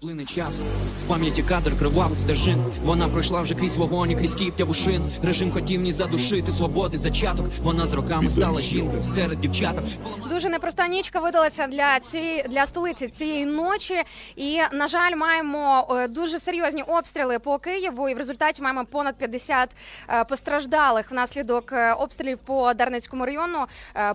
плине час в пам'яті кадр кривавих стежин. Вона пройшла вже крізь вогонь, і крізь кіптя вушин. Режим хотів ні задушити свободи зачаток. Вона з роками стала жінкою серед дівчаток. Дуже непроста нічка видалася для цієї для столиці цієї ночі. І на жаль, маємо е, дуже серйозні обстріли по Києву. І в результаті маємо понад 50 е, постраждалих внаслідок е, обстрілів по Дарницькому району,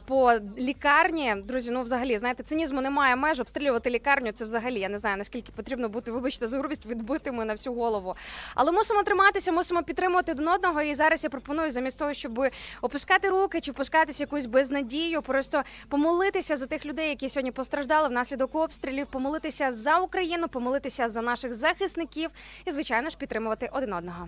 по лікарні. Друзі, ну взагалі знаєте, цинізму немає меж. Обстрілювати лікарню це взагалі. Я не знаю наскільки потрібно бути, вибачте, за грубість відбитими на всю голову. Але мусимо триматися, мусимо підтримувати один одного. І зараз я пропоную замість того, щоб опускати руки чи пускатися якусь безнадію, просто помолитися за тих людей, які сьогодні постраждали внаслідок обстрілів, помолитися за Україну, помолитися за наших захисників і, звичайно ж, підтримувати один одного.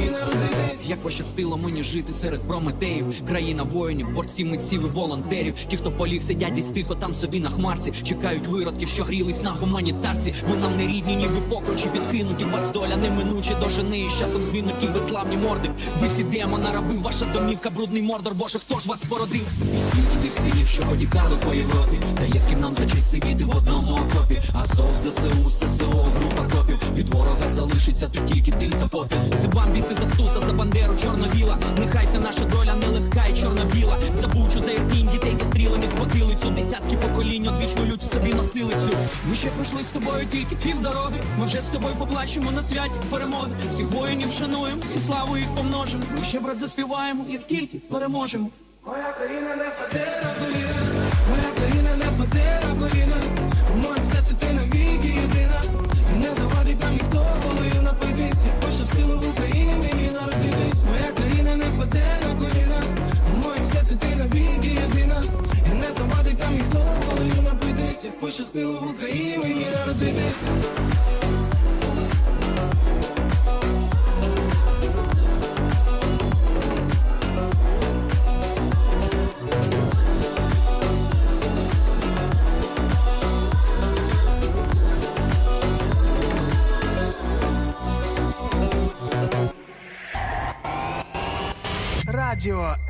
як пощастило мені жити серед прометеїв, країна воїнів, борців, митців і волонтерів. Ті, хто поліг, сидять і тихо там собі на хмарці, чекають виродків, що грілись на гуманітарці. Ви нам не рідні, ніби покручі підкинуті. Вас доля неминуче до жени і з часом звінуті безславні морди. Ви всі демона раби, ваша домівка, брудний мордор. Боже, хто ж вас породив? І скільки тих синів, що потікали по Європі, та є з ким нам за честь сидіти в одному окопі. Азов, ЗСУ, ССО, група кропів. Від ворога залишиться тут тільки дим та попіл. Це бамбіси за стуса, за бандеру, чорновіла. Нехайся наша доля нелегка і чорно-біла. Забучу за ірпінь, дітей застрілених потилицю. Десятки поколінь одвічну лють собі носили цю. Ми ще пройшли з тобою тільки півдороги. Ми вже з тобою поплачемо на святі перемоги. Всіх воїнів шануємо і славу їх помножимо. Ми ще брат заспіваємо, як тільки переможемо. Моя країна не паде на коліна, моя країна не паде на коліна. напитись. Як пощастило в Україні мені народитись. Радіо М. Радіо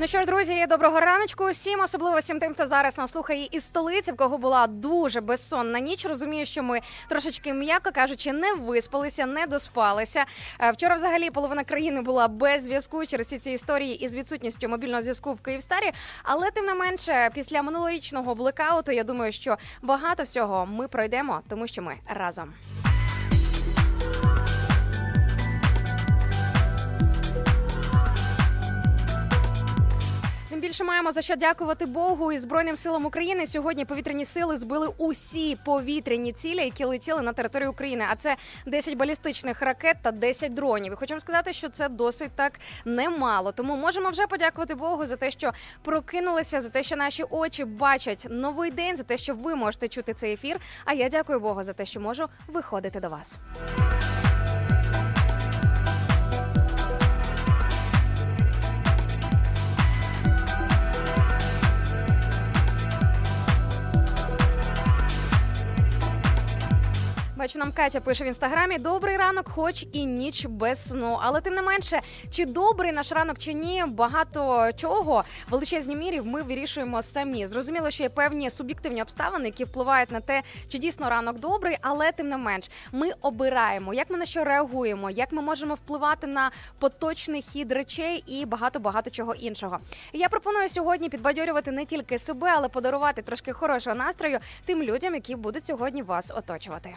Ну що ж, друзі, доброго раночку. Усім, особливо всім тим, хто зараз нас слухає із столиці, в кого була дуже безсонна ніч. Розумію, що ми трошечки, м'яко кажучи, не виспалися, не доспалися. Е, вчора, взагалі, половина країни була без зв'язку через ці ці історії із відсутністю мобільного зв'язку в Київстарі. Але тим не менше, після минулорічного блекауту, я думаю, що багато всього ми пройдемо, тому що ми разом. Тим більше маємо за що дякувати Богу і Збройним силам України. Сьогодні повітряні сили збили усі повітряні цілі, які летіли на територію України. А це 10 балістичних ракет та 10 дронів. І Хочемо сказати, що це досить так немало. Тому можемо вже подякувати Богу за те, що прокинулися, за те, що наші очі бачать новий день, за те, що ви можете чути цей ефір. А я дякую Богу за те, що можу виходити до вас. Бачу, нам Катя пише в інстаграмі: добрий ранок, хоч і ніч без сну. Але тим не менше, чи добрий наш ранок, чи ні, багато чого в величезній мірі ми вирішуємо самі. Зрозуміло, що є певні суб'єктивні обставини, які впливають на те, чи дійсно ранок добрий, але тим не менш, ми обираємо, як ми на що реагуємо, як ми можемо впливати на поточний хід речей і багато багато чого іншого. Я пропоную сьогодні підбадьорювати не тільки себе, але подарувати трошки хорошого настрою тим людям, які будуть сьогодні вас оточувати.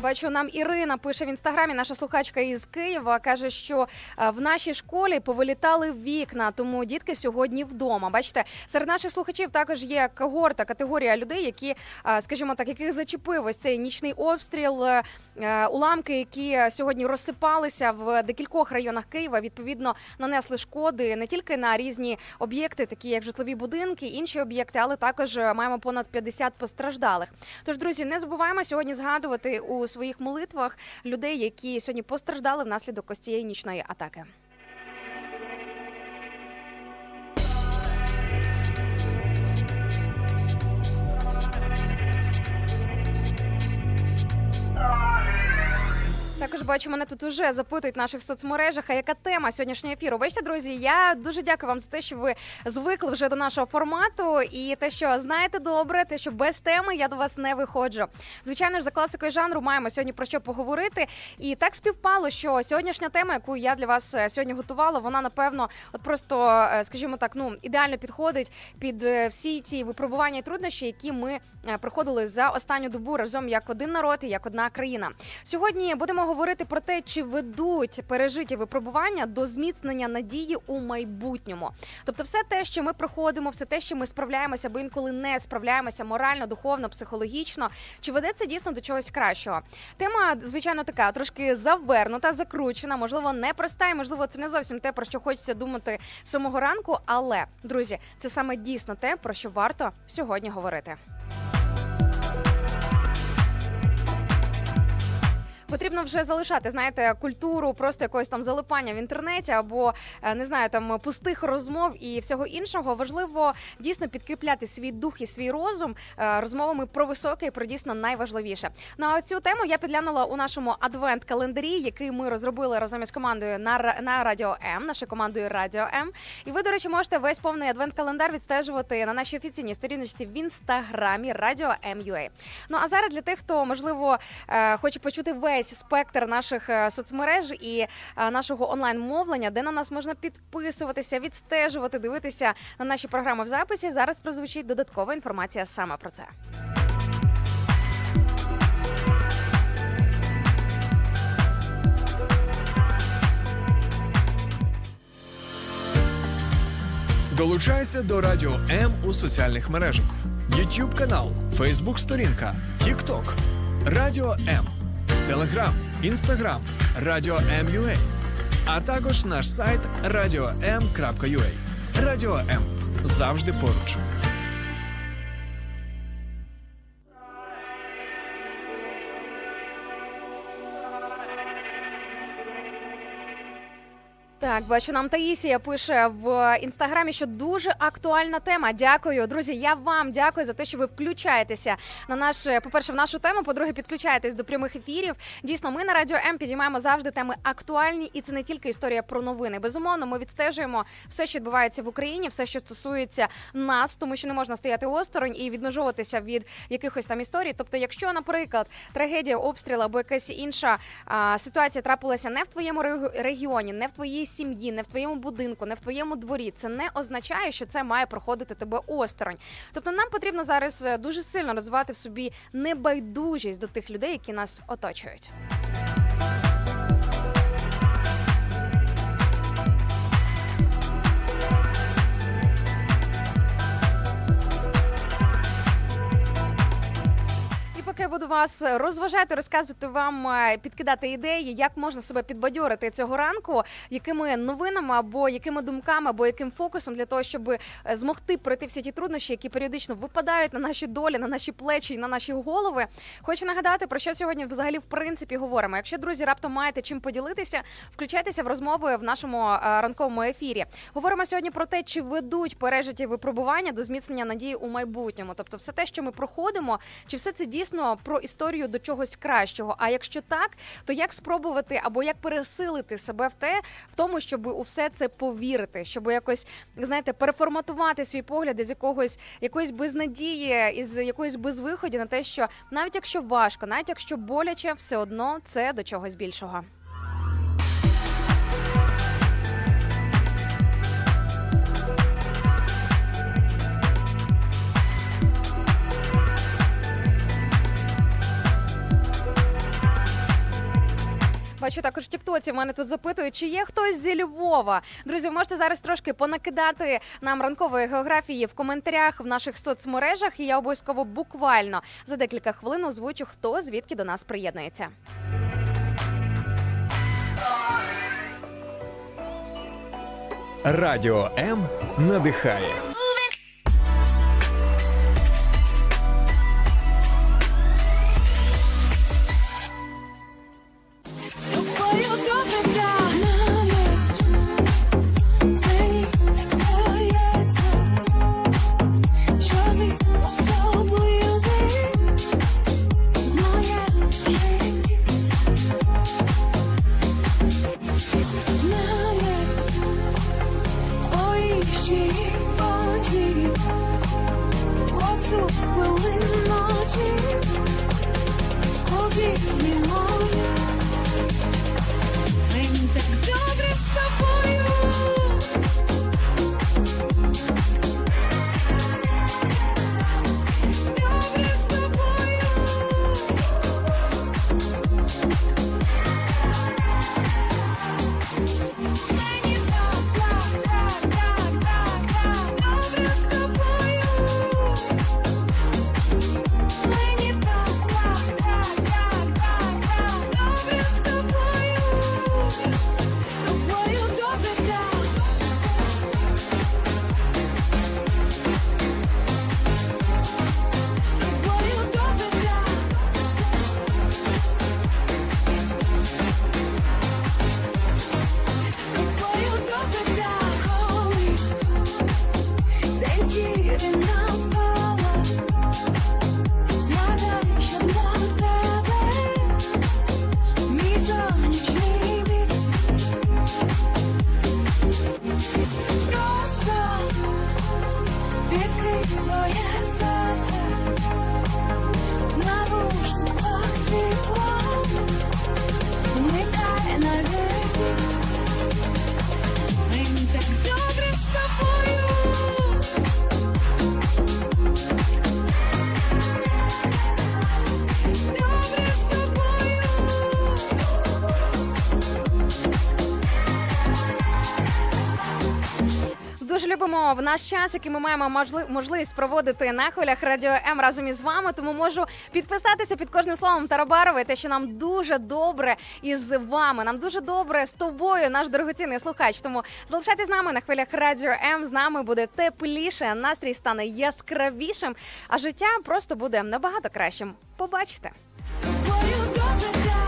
Бачу, нам Ірина пише в інстаграмі. Наша слухачка із Києва каже, що е, в нашій школі повилітали вікна, тому дітки сьогодні вдома. Бачите, серед наших слухачів також є когорта, категорія людей, які, е, скажімо так, яких зачепив ось цей нічний обстріл, е, уламки, які сьогодні розсипалися в декількох районах Києва. Відповідно, нанесли шкоди не тільки на різні об'єкти, такі як житлові будинки, інші об'єкти, але також маємо понад 50 постраждалих. Тож, друзі, не забуваємо сьогодні згадувати у своїх молитвах людей, які сьогодні постраждали внаслідок ось цієї нічної атаки. Також бачу, мене тут уже запитують в наших соцмережах, а яка тема сьогоднішнього ефіру. Бачите, друзі, я дуже дякую вам за те, що ви звикли вже до нашого формату, і те, що знаєте добре, те, що без теми я до вас не виходжу. Звичайно ж, за класикою жанру маємо сьогодні про що поговорити. І так співпало, що сьогоднішня тема, яку я для вас е, сьогодні готувала, вона напевно, от просто, е, скажімо так, ну ідеально підходить під е, всі ці випробування і труднощі, які ми проходили за останню добу разом як один народ і як одна країна. Сьогодні будемо говорити про те, чи ведуть пережиті випробування до зміцнення надії у майбутньому. Тобто, все те, що ми проходимо, все те, що ми справляємося, або інколи не справляємося морально, духовно, психологічно, чи веде це дійсно до чогось кращого? Тема, звичайно, така трошки завернута, закручена, можливо, непроста, і можливо, це не зовсім те, про що хочеться думати самого ранку. Але друзі, це саме дійсно те, про що варто сьогодні говорити. Потрібно вже залишати, знаєте, культуру просто якогось там залипання в інтернеті або е, не знаю, там пустих розмов і всього іншого. Важливо дійсно підкріпляти свій дух і свій розум е, розмовами про високе і про дійсно найважливіше. На цю тему я підглянула у нашому адвент-календарі, який ми розробили разом із командою на на Радіо М, нашою командою Радіо М. І ви, до речі, можете весь повний адвент-календар відстежувати на нашій офіційній сторіночці в інстаграмі Радіо М.UA. Ну а зараз для тих, хто можливо е, хоче почути весь спектр наших е, соцмереж і е, нашого онлайн мовлення, де на нас можна підписуватися, відстежувати, дивитися на наші програми в записі. Зараз прозвучить додаткова інформація саме про це. Долучайся до Радіо М у соціальних мережах: YouTube канал, Facebook сторінка, TikTok, Радіо М, Telegram, інстаграм, Радіо М.Ю.А. а також наш сайт radio.m.ua. Радіо М завжди поруч. Так, бачу, нам Таїсія пише в інстаграмі, що дуже актуальна тема. Дякую, друзі. Я вам дякую за те, що ви включаєтеся на наш, по-перше, в нашу тему. По-друге, підключаєтесь до прямих ефірів. Дійсно, ми на радіо М підіймаємо завжди теми актуальні, і це не тільки історія про новини. Безумовно, ми відстежуємо все, що відбувається в Україні, все, що стосується нас, тому що не можна стояти осторонь і відмежовуватися від якихось там історій. Тобто, якщо, наприклад, трагедія обстрілу або якась інша а, ситуація трапилася не в твоєму регіоні, не в твоїй сім'ї, не в твоєму будинку, не в твоєму дворі, це не означає, що це має проходити тебе осторонь. Тобто, нам потрібно зараз е, дуже сильно розвивати в собі небайдужість до тих людей, які нас оточують. Я буду вас розважати, розказувати вам, е, підкидати ідеї, як можна себе підбадьорити цього ранку, якими новинами або якими думками, або яким фокусом для того, щоб е, змогти пройти всі ті труднощі, які періодично випадають на наші долі, на наші плечі і на наші голови. Хочу нагадати про що сьогодні взагалі в принципі говоримо. Якщо друзі раптом маєте чим поділитися, включайтеся в розмови в нашому е, ранковому ефірі. Говоримо сьогодні про те, чи ведуть пережиті випробування до зміцнення надії у майбутньому. Тобто, все те, що ми проходимо, чи все це дійсно про історію до чогось кращого? А якщо так, то як спробувати або як пересилити себе в те, в тому, щоб у все це повірити, щоб якось знаєте, переформатувати свій погляд із якогось якоїсь безнадії, із якоїсь безвиході на те, що навіть якщо важко, навіть якщо боляче, все одно це до чогось більшого. Бачу також в Тіктоці. Мене тут запитують, чи є хтось зі Львова. Друзі, ви можете зараз трошки понакидати нам ранкової географії в коментарях в наших соцмережах. І я обов'язково буквально за декілька хвилин озвучу, хто звідки до нас приєднується. Радіо М надихає. В наш час, який ми маємо можли- можливість проводити на хвилях радіо М разом із вами. Тому можу підписатися під кожним словом Тарабарової, те, що нам дуже добре із вами. Нам дуже добре з тобою, наш дорогоцінний слухач. Тому залишайтесь з нами на хвилях радіо М. З нами буде тепліше, настрій стане яскравішим, а життя просто буде набагато кращим. Побачите. Тобою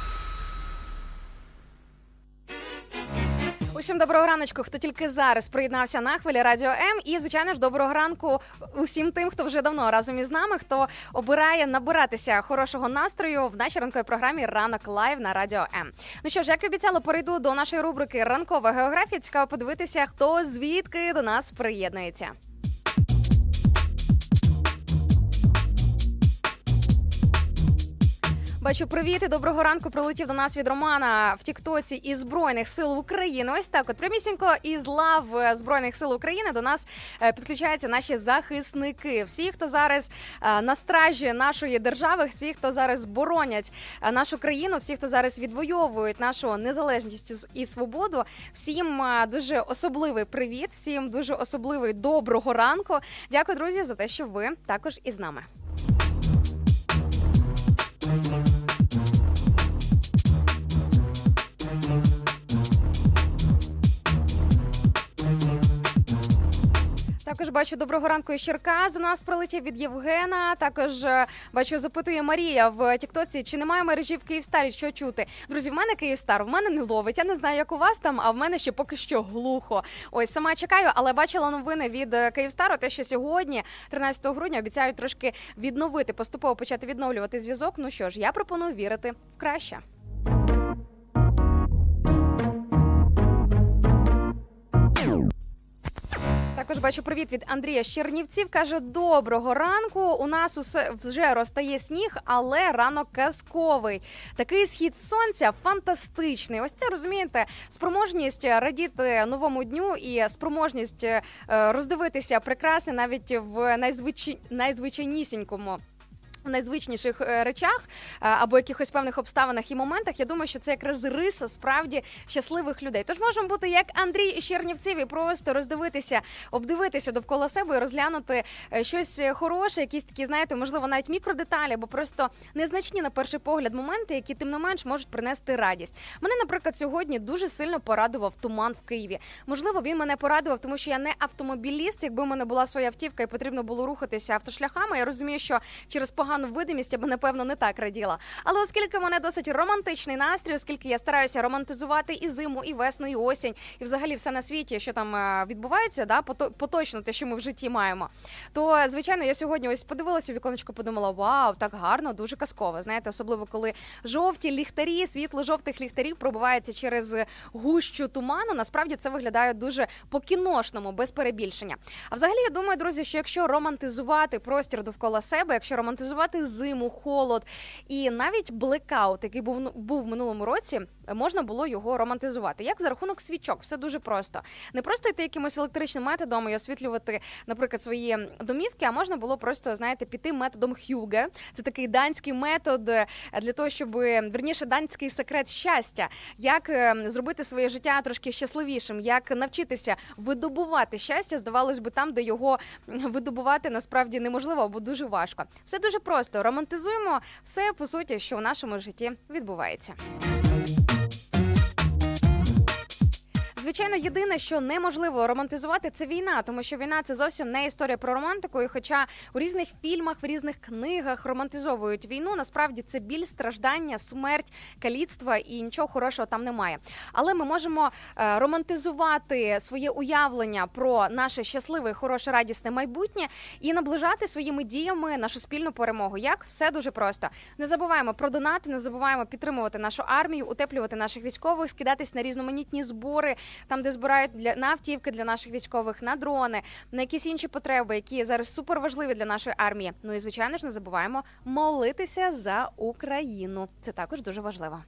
Усім доброго раночку, хто тільки зараз приєднався на хвилі Радіо М. І звичайно ж, доброго ранку усім тим, хто вже давно разом із нами, хто обирає набиратися хорошого настрою в нашій ранковій програмі Ранок Live на Радіо М. Ну що ж, як і обіцяла, перейду до нашої рубрики Ранкова географія. Цікаво подивитися, хто звідки до нас приєднується. Бачу, привіт і доброго ранку. Прилетів до нас від Романа в Тіктоці із Збройних сил України. Ось так, от прямісінько із лав е, Збройних сил України до нас е, підключаються наші захисники. Всі, хто зараз е, на стражі нашої держави, всі, хто зараз боронять нашу країну, всі, хто зараз відвоюють нашу незалежність і свободу. Всім дуже особливий привіт, всім дуже особливий доброго ранку. Дякую, друзі, за те, що ви також із нами. Також бачу доброго ранку із Черкас. До нас прилетів від Євгена. Також е, бачу, запитує Марія в Тіктоці, чи немає мережі в Київстарі, що чути. Друзі, в мене Київстар, в мене не ловить. Я не знаю, як у вас там, а в мене ще поки що глухо. Ось сама чекаю, але бачила новини від е, Київстару, те, що сьогодні, 13 грудня, обіцяють трошки відновити, поступово почати відновлювати зв'язок. Ну що ж, я пропоную вірити в краще. Також бачу привіт від Андрія з Чернівців. Каже: доброго ранку. У нас усе вже розтає сніг, але ранок казковий. Такий схід сонця фантастичний. Ось це розумієте, спроможність радіти новому дню і спроможність е, роздивитися прекрасне навіть в найзвичай... найзвичайнісінькому. В найзвичніших е, речах е, або якихось певних обставинах і моментах, я думаю, що це якраз риса справді щасливих людей. Тож можемо бути як Андрій Чернівців і просто роздивитися, обдивитися довкола себе і розглянути е, щось хороше, якісь такі, знаєте, можливо, навіть мікродеталі, або просто незначні на перший погляд моменти, які тим не менш можуть принести радість. Мене, наприклад, сьогодні дуже сильно порадував туман в Києві. Можливо, він мене порадував, тому що я не автомобіліст. Якби в мене була своя автівка і потрібно було рухатися автошляхами, я розумію, що через погану видимість я б напевно не так раділа. Але оскільки в мене досить романтичний настрій, оскільки я стараюся романтизувати і зиму, і весну, і осінь, і взагалі все на світі, що там е, відбувається, да, пото- поточно те, що ми в житті маємо. То звичайно, я сьогодні ось подивилася віконечко, подумала: вау, так гарно, дуже казково. Знаєте, особливо коли жовті ліхтарі, світло жовтих ліхтарів пробивається через гущу туману. Насправді це виглядає дуже по-кіношному, без перебільшення. А взагалі, я думаю, друзі, що якщо романтизувати простір довкола себе, якщо романтизувати зиму, холод. І навіть блекаут, який був ну, був в минулому році, можна було його романтизувати. Як за рахунок свічок, все дуже просто. Не просто йти якимось електричним методом і освітлювати, наприклад, свої домівки, а можна було просто, знаєте, піти методом Хюге. Це такий данський метод е, для того, щоб верніше данський секрет щастя, як е, зробити своє життя трошки щасливішим, як навчитися видобувати щастя, здавалось би, там, де його видобувати насправді неможливо або дуже важко. Все дуже просто. Романтизуємо все по суті, що в нашому житті відбувається. Звичайно, єдине, що неможливо романтизувати, це війна, тому що війна це зовсім не історія про романтику. І хоча у різних фільмах, в різних книгах романтизовують війну, насправді це біль, страждання, смерть, каліцтва і нічого хорошого там немає. Але ми можемо е, романтизувати своє уявлення про наше щасливе, хороше, радісне майбутнє і наближати своїми діями нашу спільну перемогу. Як все дуже просто. Не забуваємо про донати, не забуваємо підтримувати нашу армію, утеплювати наших військових, скидатись на різноманітні збори, там, де збирають для на автівки для наших військових, на дрони, на якісь інші потреби, які зараз супер важливі для нашої армії. Ну і звичайно ж не забуваємо молитися за Україну. Це також дуже важливо.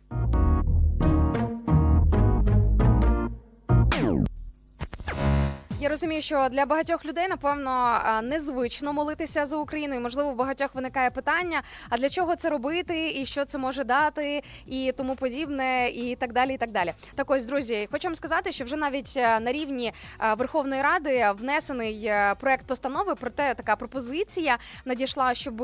Я розумію, що для багатьох людей напевно незвично молитися за Україну, і можливо в багатьох виникає питання: а для чого це робити, і що це може дати, і тому подібне, і так далі. І так далі. Так ось, друзі, хочу вам сказати, що вже навіть е, на рівні е, Верховної Ради внесений е, проект постанови. Проте така пропозиція надійшла, щоб,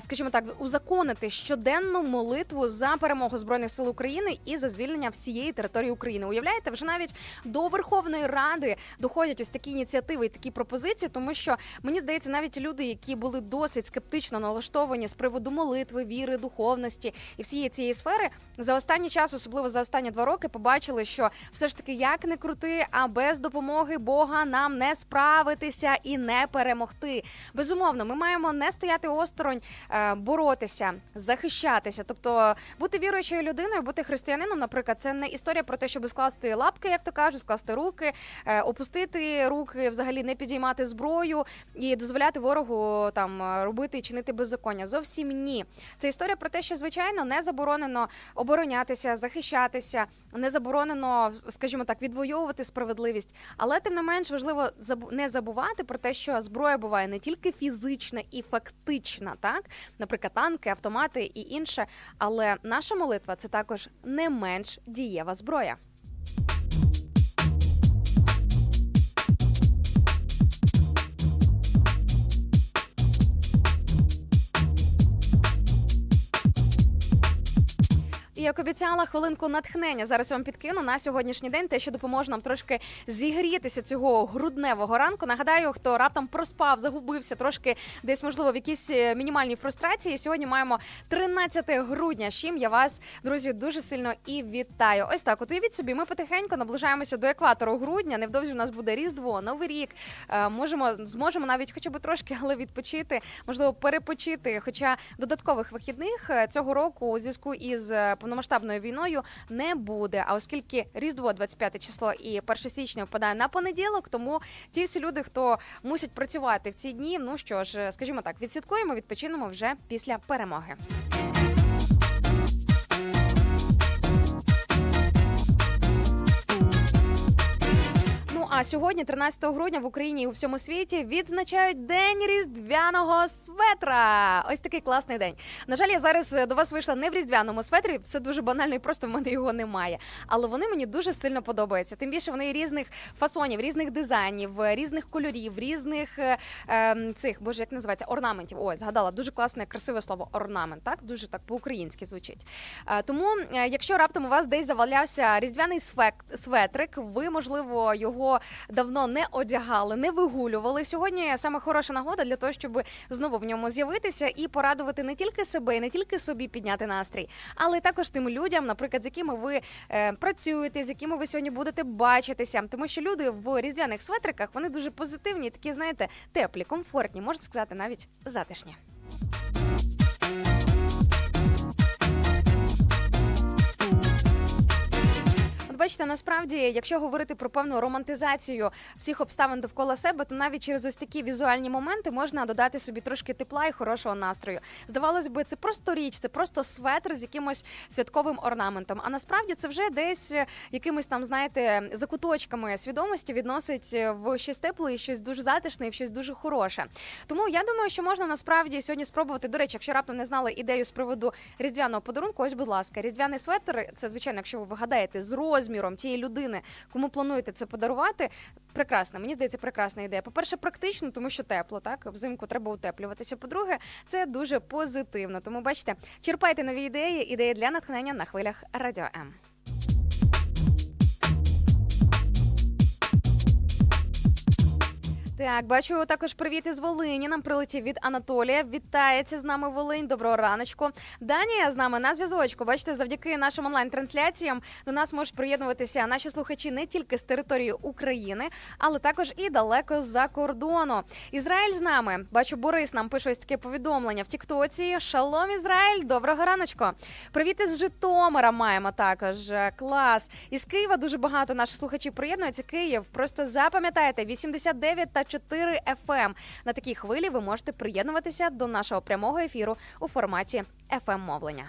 скажімо так, узаконити щоденну молитву за перемогу збройних сил України і за звільнення всієї території України. Уявляєте, вже навіть до Верховної Ради доходять ось такі ініціативи і такі пропозиції, тому що мені здається, навіть люди, які були досить скептично налаштовані з приводу молитви, віри, духовності і всієї цієї сфери, за останній час, особливо за останні два роки, побачили, що все ж таки як не крути, а без допомоги Бога нам не справитися і не перемогти. Безумовно, ми маємо не стояти осторонь, е, боротися, захищатися, тобто бути віруючою людиною, бути християнином, наприклад, це не історія про те, щоб скласти лапки, як то кажуть, скласти руки, е, опустити руки, взагалі не підіймати зброю і дозволяти ворогу там робити і чинити беззаконня. Зовсім ні. Це історія про те, що звичайно не заборонено оборонятися, захищатися, не заборонено, скажімо так, відвоювати справедливість. Але тим не менш важливо не забувати про те, що зброя буває не тільки фізична і фактична, так, наприклад, танки, автомати і інше. Але наша молитва це також не менш дієва зброя. Як обіцяла, хвилинку натхнення зараз вам підкину на сьогоднішній день, те, що допоможе нам трошки зігрітися цього грудневого ранку. Нагадаю, хто раптом проспав, загубився трошки десь, можливо, в якійсь е, мінімальній фрустрації. Сьогодні маємо 13 грудня. з чим я вас, друзі, дуже сильно і вітаю. Ось так. От уявіть собі, ми потихеньку наближаємося до екватору грудня. Невдовзі у нас буде Різдво, Новий рік. Е, Можемо зможемо навіть хоча б трошки, але відпочити, можливо, перепочити. Хоча додаткових вихідних е, цього року у зв'язку із е, повномасштабною війною не буде. А оскільки Різдво 25 число і 1 січня впадає на понеділок, тому ті всі люди, хто мусять працювати в ці дні, ну що ж, скажімо так, відсвяткуємо, відпочинемо вже після перемоги. А сьогодні, 13 грудня, в Україні і у всьому світі відзначають День різдвяного светра. Ось такий класний день. На жаль, я зараз е, до вас вийшла не в різдвяному светрі. Все дуже банально і просто в мене його немає. Але вони мені дуже сильно подобаються. Тим більше вони різних фасонів, різних дизайнів, е, різних кольорів, різних е, ем, цих, боже, як називається, орнаментів. Ой, згадала дуже класне, красиве слово орнамент. Так дуже так по-українськи звучить. Е, Тому, е, якщо раптом у вас десь завалявся різдвяний свек- светрик, ви можливо його давно не одягали, не вигулювали. Сьогодні саме хороша нагода для того, щоб знову в ньому з'явитися і порадувати не тільки себе, і не тільки собі підняти настрій, але також тим людям, наприклад, з якими ви е, працюєте, з якими ви сьогодні будете бачитися. Тому що люди в різдвяних светриках вони дуже позитивні, такі, знаєте, теплі, комфортні, можна сказати, навіть затишні. От бачите, насправді, якщо говорити про певну романтизацію всіх обставин довкола себе, то навіть через ось такі візуальні моменти можна додати собі трошки тепла і хорошого настрою. Здавалось би, це просто річ, це просто светр з якимось святковим орнаментом. А насправді це вже десь е, якимись там, знаєте, закуточками свідомості відносить е, в щось тепле і щось дуже затишне і в щось дуже хороше. Тому я думаю, що можна насправді сьогодні спробувати. До речі, якщо раптом не знали ідею з приводу різдвяного подарунку, ось, будь ласка, різдвяний светр. Це звичайно, якщо ви вигадаєте з розміром тієї людини, кому плануєте це подарувати. Прекрасна, мені здається, прекрасна ідея. По-перше, практично, тому що тепло, так взимку треба утеплюватися. По-друге, це дуже позитивно. Тому бачите, черпайте нові ідеї, ідеї для натхнення на хвилях радіо М. Так, бачу також привіт із Волині. Нам прилетів від Анатолія. Вітається з нами Волинь. Доброго раночку. Данія з нами на зв'язочку. Бачите, завдяки нашим онлайн-трансляціям до нас можуть приєднуватися наші слухачі не тільки з території України, але також і далеко з-за кордону. Ізраїль з нами. Бачу, Борис нам пише ось таке повідомлення в Тіктоці. Шалом, Ізраїль! Доброго раночку. Привіт із Житомира маємо також. Клас. Із Києва дуже багато наших слухачів приєднується. Київ. Просто запам'ятайте 89 та 4 FM. На такій хвилі ви можете приєднуватися до нашого прямого ефіру у форматі fm мовлення.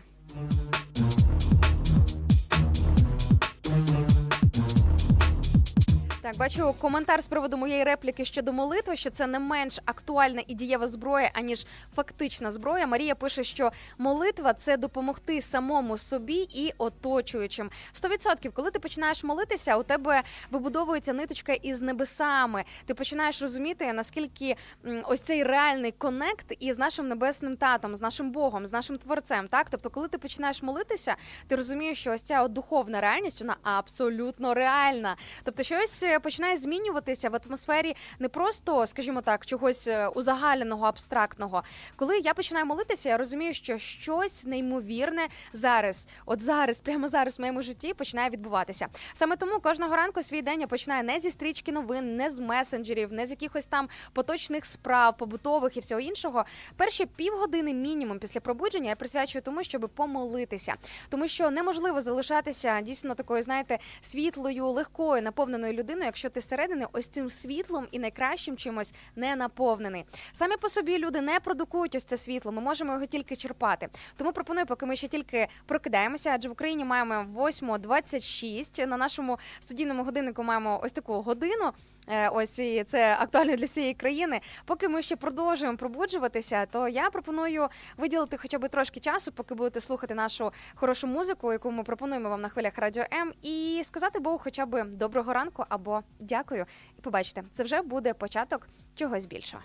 Бачу коментар з приводу моєї репліки щодо молитви, що це не менш актуальна і дієва зброя, аніж фактична зброя. Марія пише, що молитва це допомогти самому собі і оточуючим. 100%, коли ти починаєш молитися, у тебе вибудовується ниточка із небесами. Ти починаєш розуміти, наскільки ось цей реальний конект із нашим небесним татом, з нашим Богом, з нашим творцем. Так, тобто, коли ти починаєш молитися, ти розумієш, що ось ця от духовна реальність вона абсолютно реальна. Тобто, щось е, починає змінюватися в атмосфері не просто, скажімо так, чогось е, узагальненого, абстрактного. Коли я починаю молитися, я розумію, що щось неймовірне зараз, от зараз, прямо зараз в моєму житті починає відбуватися. Саме тому кожного ранку свій день я починаю не зі стрічки новин, не з месенджерів, не з якихось там поточних справ, побутових і всього іншого. Перші півгодини мінімум після пробудження я присвячую тому, щоб помолитися, тому що неможливо залишатися дійсно такою, знаєте, світлою, легкою, наповненою людиною, якщо ти середини ось цим світлом і найкращим чимось не наповнений. Самі по собі люди не продукують ось це світло. Ми можемо його тільки черпати. Тому пропоную, поки ми ще тільки прокидаємося, адже в Україні маємо 8.26. На нашому студійному годиннику маємо ось таку годину. Е, Ось і це актуально для всієї країни. Поки ми ще продовжуємо пробуджуватися, то я пропоную виділити хоча б трошки часу, поки будете слухати нашу хорошу музику, яку ми пропонуємо вам на хвилях радіо М, і сказати Богу, хоча б доброго ранку або дякую. І побачите, це вже буде початок чогось більшого.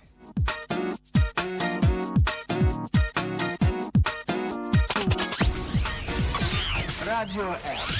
Радіо М.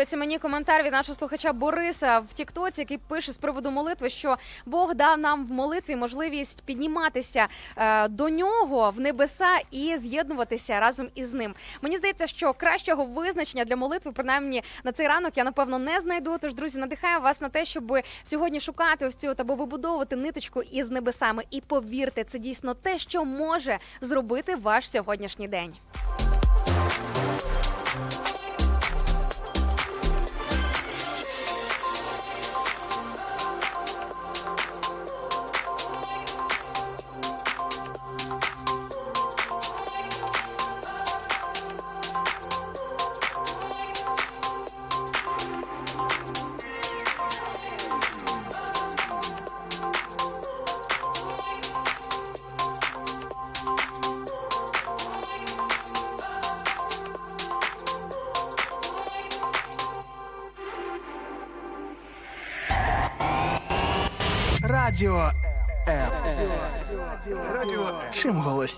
подобається мені коментар від нашого слухача Бориса в Тіктоці, який пише з приводу молитви, що Бог дав нам в молитві можливість підніматися е, до нього в небеса і з'єднуватися разом із ним. Мені здається, що кращого визначення для молитви, принаймні на цей ранок, я напевно не знайду. Тож, друзі, надихаю вас на те, щоб сьогодні шукати ось цю або вибудовувати ниточку із небесами. І повірте, це дійсно те, що може зробити ваш сьогоднішній день.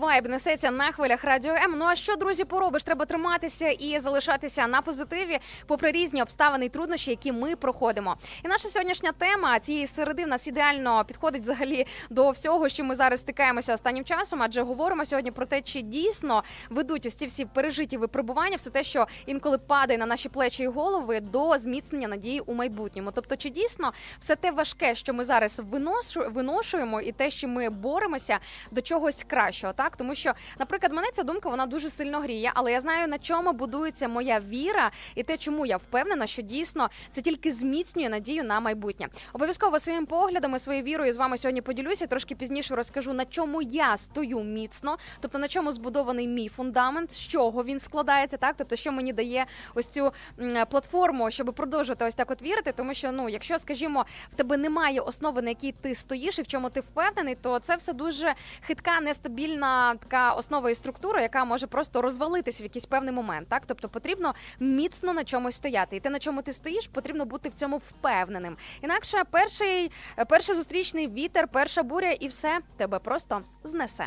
Вайб несеться на хвилях радіо М. Ну а що, друзі, поробиш? Треба триматися і залишатися на позитиві, попри різні обставини і труднощі, які ми проходимо. І наша сьогоднішня тема цієї середи в нас ідеально підходить взагалі до всього, що ми зараз стикаємося останнім часом, адже говоримо сьогодні про те, чи дійсно ведуть ось ці всі пережиті випробування, все те, що інколи падає на наші плечі і голови, до зміцнення надії у майбутньому. Тобто, чи дійсно все те важке, що ми зараз виношу, виношуємо, і те, що ми боремося до чогось кращого, так Тому що, наприклад, мене ця думка вона дуже сильно гріє, але я знаю на чому будується моя віра і те, чому я впевнена, що дійсно це тільки зміцнює надію на майбутнє. Обов'язково своїм поглядами, своєю вірою з вами сьогодні поділюся. Трошки пізніше розкажу на чому я стою міцно, тобто на чому збудований мій фундамент, з чого він складається, так тобто, що мені дає ось цю платформу, щоб продовжувати ось так от вірити. Тому що, ну, якщо, скажімо, в тебе немає основи, на якій ти стоїш і в чому ти впевнений, то це все дуже хитка, нестабільна така основа і структура, яка може просто розвалитися в якийсь певний момент. Так, тобто потрібно міцно на чомусь стояти, і те, на чому ти стоїш, потрібно бути в цьому впевненим. Інакше перший, перший зустрічний вітер, перша буря, і все тебе просто знесе.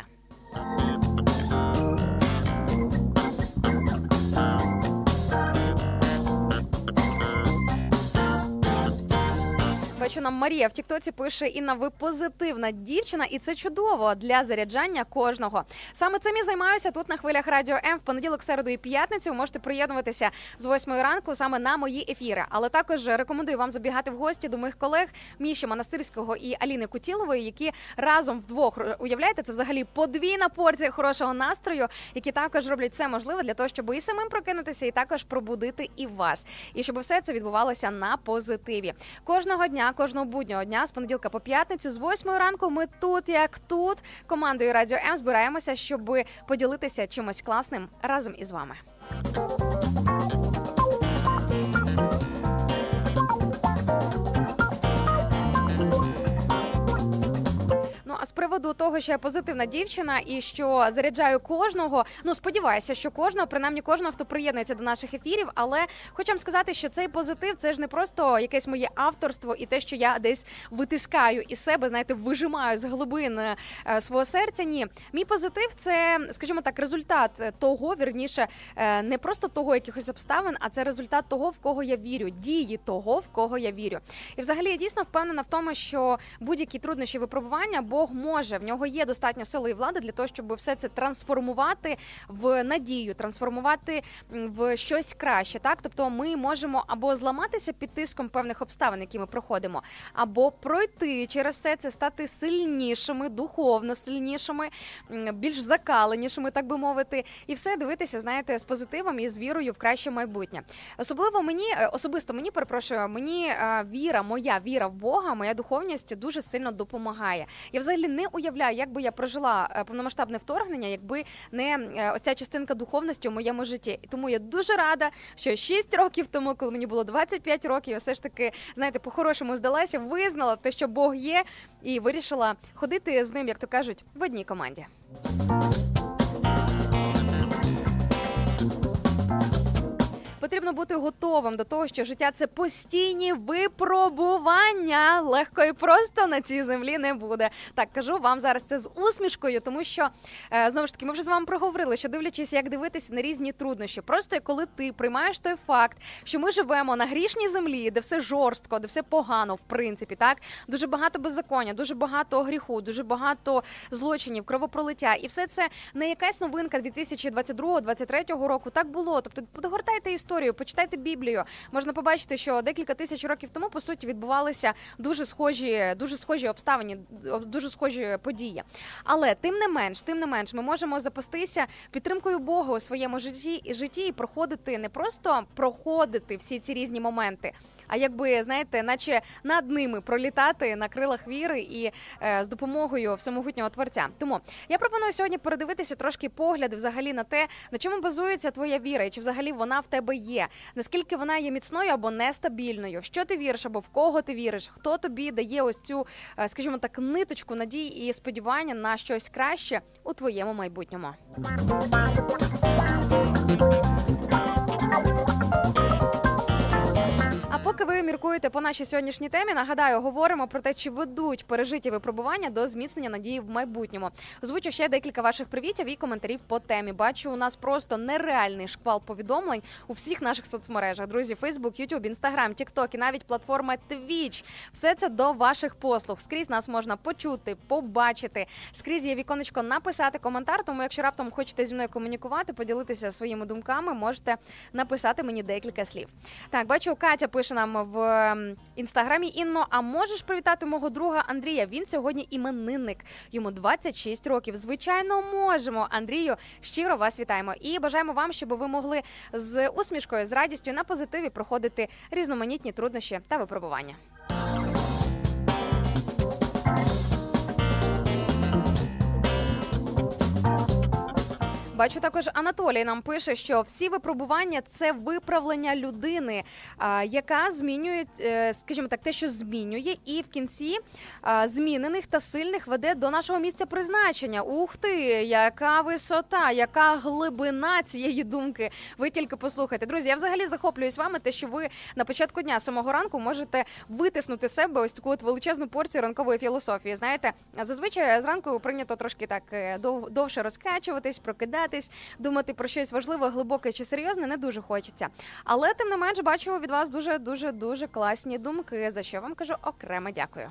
Бачу, нам Марія в Тіктоці пише Інна, ви позитивна дівчина, і це чудово для заряджання кожного. Саме цим і займаюся тут на хвилях радіо М в понеділок, середу і п'ятницю. Ви можете приєднуватися з 8 ранку саме на мої ефіри. Але також рекомендую вам забігати в гості до моїх колег Міші Монастирського і Аліни Кутілової, які разом вдвох уявляєте, це взагалі подвійна порція хорошого настрою, які також роблять все можливе для того, щоб і самим прокинутися, і також пробудити і вас. І щоб все це відбувалося на позитиві. Кожного дня, кожного буднього дня, з понеділка по п'ятницю, з 8 ранку, ми тут, як тут, командою Радіо М збираємося, щоб поділитися чимось класним разом із вами. З приводу того, що я позитивна дівчина і що заряджаю кожного. Ну сподіваюся, що кожного, принаймні кожного, хто приєднується до наших ефірів. Але хочу вам сказати, що цей позитив це ж не просто якесь моє авторство і те, що я десь витискаю із себе, знаєте, вижимаю з глибин е, свого серця. Ні, мій позитив це, скажімо так, результат того, вірніше, е, не просто того якихось обставин, а це результат того, в кого я вірю, дії того, в кого я вірю. І взагалі я дійсно впевнена в тому, що будь-які труднощі випробування Бог може, в нього є достатньо сили і влади для того, щоб все це трансформувати в надію, трансформувати в щось краще. Так, тобто ми можемо або зламатися під тиском певних обставин, які ми проходимо, або пройти через все це, стати сильнішими, духовно сильнішими, більш закаленішими, так би мовити, і все дивитися, знаєте, з позитивом і з вірою в краще майбутнє. Особливо мені, е, особисто мені перепрошую, мені е, віра, моя віра в Бога, моя духовність дуже сильно допомагає. Я взагалі не уявляю, як би я прожила е, повномасштабне вторгнення, якби не е, ось ця частинка духовності у моєму житті. Тому я дуже рада, що 6 років тому, коли мені було 25 років, я все ж таки, знаєте, по-хорошому здалася, визнала те, що Бог є, і вирішила ходити з ним, як то кажуть, в одній команді. Потрібно бути готовим до того, що життя це постійні випробування. Легко і просто на цій землі не буде. Так кажу вам зараз це з усмішкою, тому що е, знову ж таки ми вже з вами проговорили, що дивлячись, як дивитися на різні труднощі. Просто коли ти приймаєш той факт, що ми живемо на грішній землі, де все жорстко, де все погано, в принципі, так дуже багато беззаконня, дуже багато гріху, дуже багато злочинів, кровопролиття, і все це не якась новинка 2022-2023 року. Так було. Тобто, подгортайте історію, почитайте Біблію. Можна побачити, що декілька тисяч років тому по суті відбувалися дуже схожі, дуже схожі обставини, дуже схожі події. Але тим не менш, тим не менш, ми можемо запастися підтримкою Бога у своєму житті житті і проходити не просто проходити всі ці різні моменти. А якби знаєте, наче над ними пролітати на крилах віри і е, з допомогою всемогутнього творця. Тому я пропоную сьогодні передивитися трошки погляди взагалі на те, на чому базується твоя віра, і чи взагалі вона в тебе є, наскільки вона є міцною або нестабільною, що ти віриш, або в кого ти віриш, хто тобі дає ось цю, е, скажімо так, ниточку надії і сподівання на щось краще у твоєму майбутньому. Поки ви міркуєте по нашій сьогоднішній темі, нагадаю, говоримо про те, чи ведуть пережиті випробування до зміцнення надії в майбутньому. Озвучу ще декілька ваших привітів і коментарів по темі. Бачу, у нас просто нереальний шквал повідомлень у всіх наших соцмережах. Друзі, Facebook, YouTube, Instagram, TikTok і навіть платформа Twitch. Все це до ваших послуг. Скрізь нас можна почути, побачити. Скрізь є віконечко написати коментар. Тому, якщо раптом хочете зі мною комунікувати, поділитися своїми думками, можете написати мені декілька слів. Так, бачу, Катя пише нам в ем, інстаграмі. Інно, а можеш привітати мого друга Андрія? Він сьогодні іменинник. Йому 26 років. Звичайно, можемо. Андрію, щиро вас вітаємо і бажаємо вам, щоб ви могли з усмішкою, з радістю на позитиві проходити різноманітні труднощі та випробування. Бачу також Анатолій нам пише, що всі випробування це виправлення людини, яка змінює, е, скажімо так, те, що змінює, і в кінці змінених та сильних веде до нашого місця призначення. Ух ти, яка висота, яка глибина цієї думки. Ви тільки послухайте. Друзі, я взагалі захоплююсь вами, те, що ви на початку дня самого ранку можете витиснути себе ось таку от величезну порцію ранкової філософії. Знаєте, зазвичай зранку прийнято трошки так е, дов- довше розкачуватись, прокидатись, думати про щось важливе, глибоке чи серйозне не дуже хочеться. Але тим не менш бачу від вас дуже дуже дуже класні думки. За що вам кажу окремо дякую.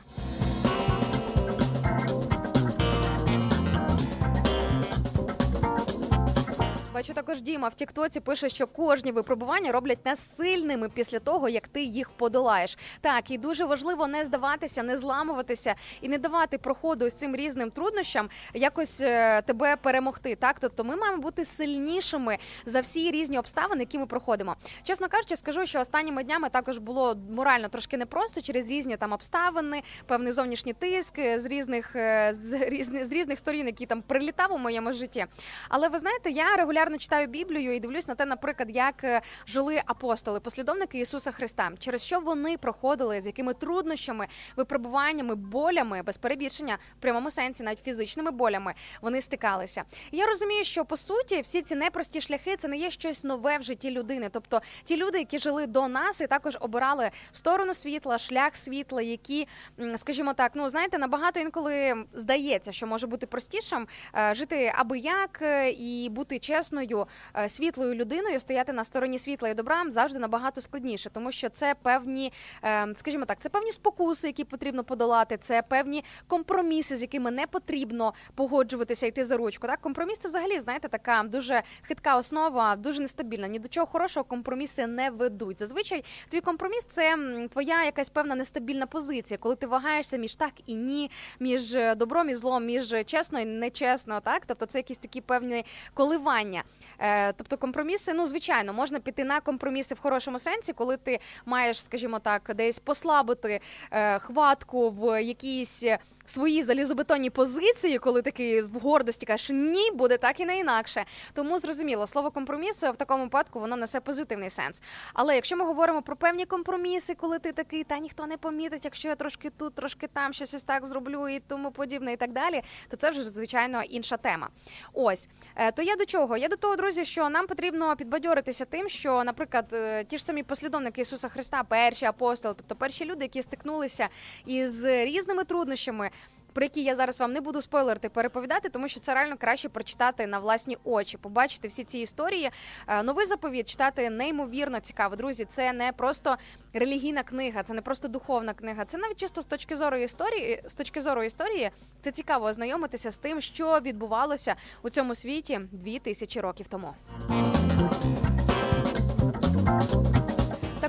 Бачу також Діма в Тіктоці пише, що кожні випробування роблять нас сильними після того, як ти їх подолаєш. Так, і дуже важливо не здаватися, не зламуватися і не давати проходу з цим різним труднощам якось е, тебе перемогти. Так, тобто ми маємо бути сильнішими за всі різні обставини, які ми проходимо. Чесно кажучи, скажу, що останніми днями також було морально трошки непросто через різні там обставини, певний зовнішній тиск е, з різних е, з різних з різних сторін, які там прилітав у моєму житті. Але ви знаєте, я регулярно читаю Біблію і дивлюсь на те, наприклад, як е, жили апостоли, послідовники Ісуса Христа, через що вони проходили, з якими труднощами, випробуваннями, болями, без перебільшення, в прямому сенсі, навіть фізичними болями, вони стикалися. Я розумію, що по суті всі ці непрості шляхи це не є щось нове в житті людини. Тобто ті люди, які жили до нас, і також обирали сторону світла, шлях світла, які, скажімо так, ну знаєте, набагато інколи здається, що може бути простішим е, жити аби як е, і бути чесною, е, світлою людиною, стояти на стороні світла і добра завжди набагато складніше, тому що це певні, е, скажімо так, це певні спокуси, які потрібно подолати, це певні компроміси, з якими не потрібно погоджуватися, йти за ручку. Так, компроміс це взагалі знаєте така дуже хитка основа, дуже нестабільна. Ні до чого хорошого компроміси не ведуть. Зазвичай твій компроміс це твоя якась певна нестабільна позиція, коли ти вагаєшся між так і ні, між добром і злом, між чесно і нечесно. Так, тобто це якісь такі певні коливання. Е, тобто компроміси, ну звичайно, можна піти на компроміси в хорошому сенсі, коли ти маєш, скажімо так, десь послабити е, хватку в якійсь. Свої залізобетонні позиції, коли такий в гордості кажеш ні, буде так і не інакше. Тому зрозуміло, слово компроміс в такому випадку воно несе позитивний сенс. Але якщо ми говоримо про певні компроміси, коли ти такий, та ніхто не помітить, якщо я трошки тут, трошки там щось ось так зроблю і тому подібне, і так далі, то це вже звичайно інша тема. Ось Е, то я до чого? Я до того, друзі, що нам потрібно підбадьоритися тим, що, наприклад, е, ті ж самі послідовники Ісуса Христа, перші апостоли, тобто перші люди, які стикнулися із різними труднощами. Про які я зараз вам не буду спойлерити, переповідати, тому що це реально краще прочитати на власні очі, побачити всі ці історії. Е, Новий заповіт читати неймовірно цікаво. Друзі, це не просто релігійна книга, це не просто духовна книга. Це навіть чисто з точки зору історії. З точки зору історії, це цікаво ознайомитися з тим, що відбувалося у цьому світі дві тисячі років тому.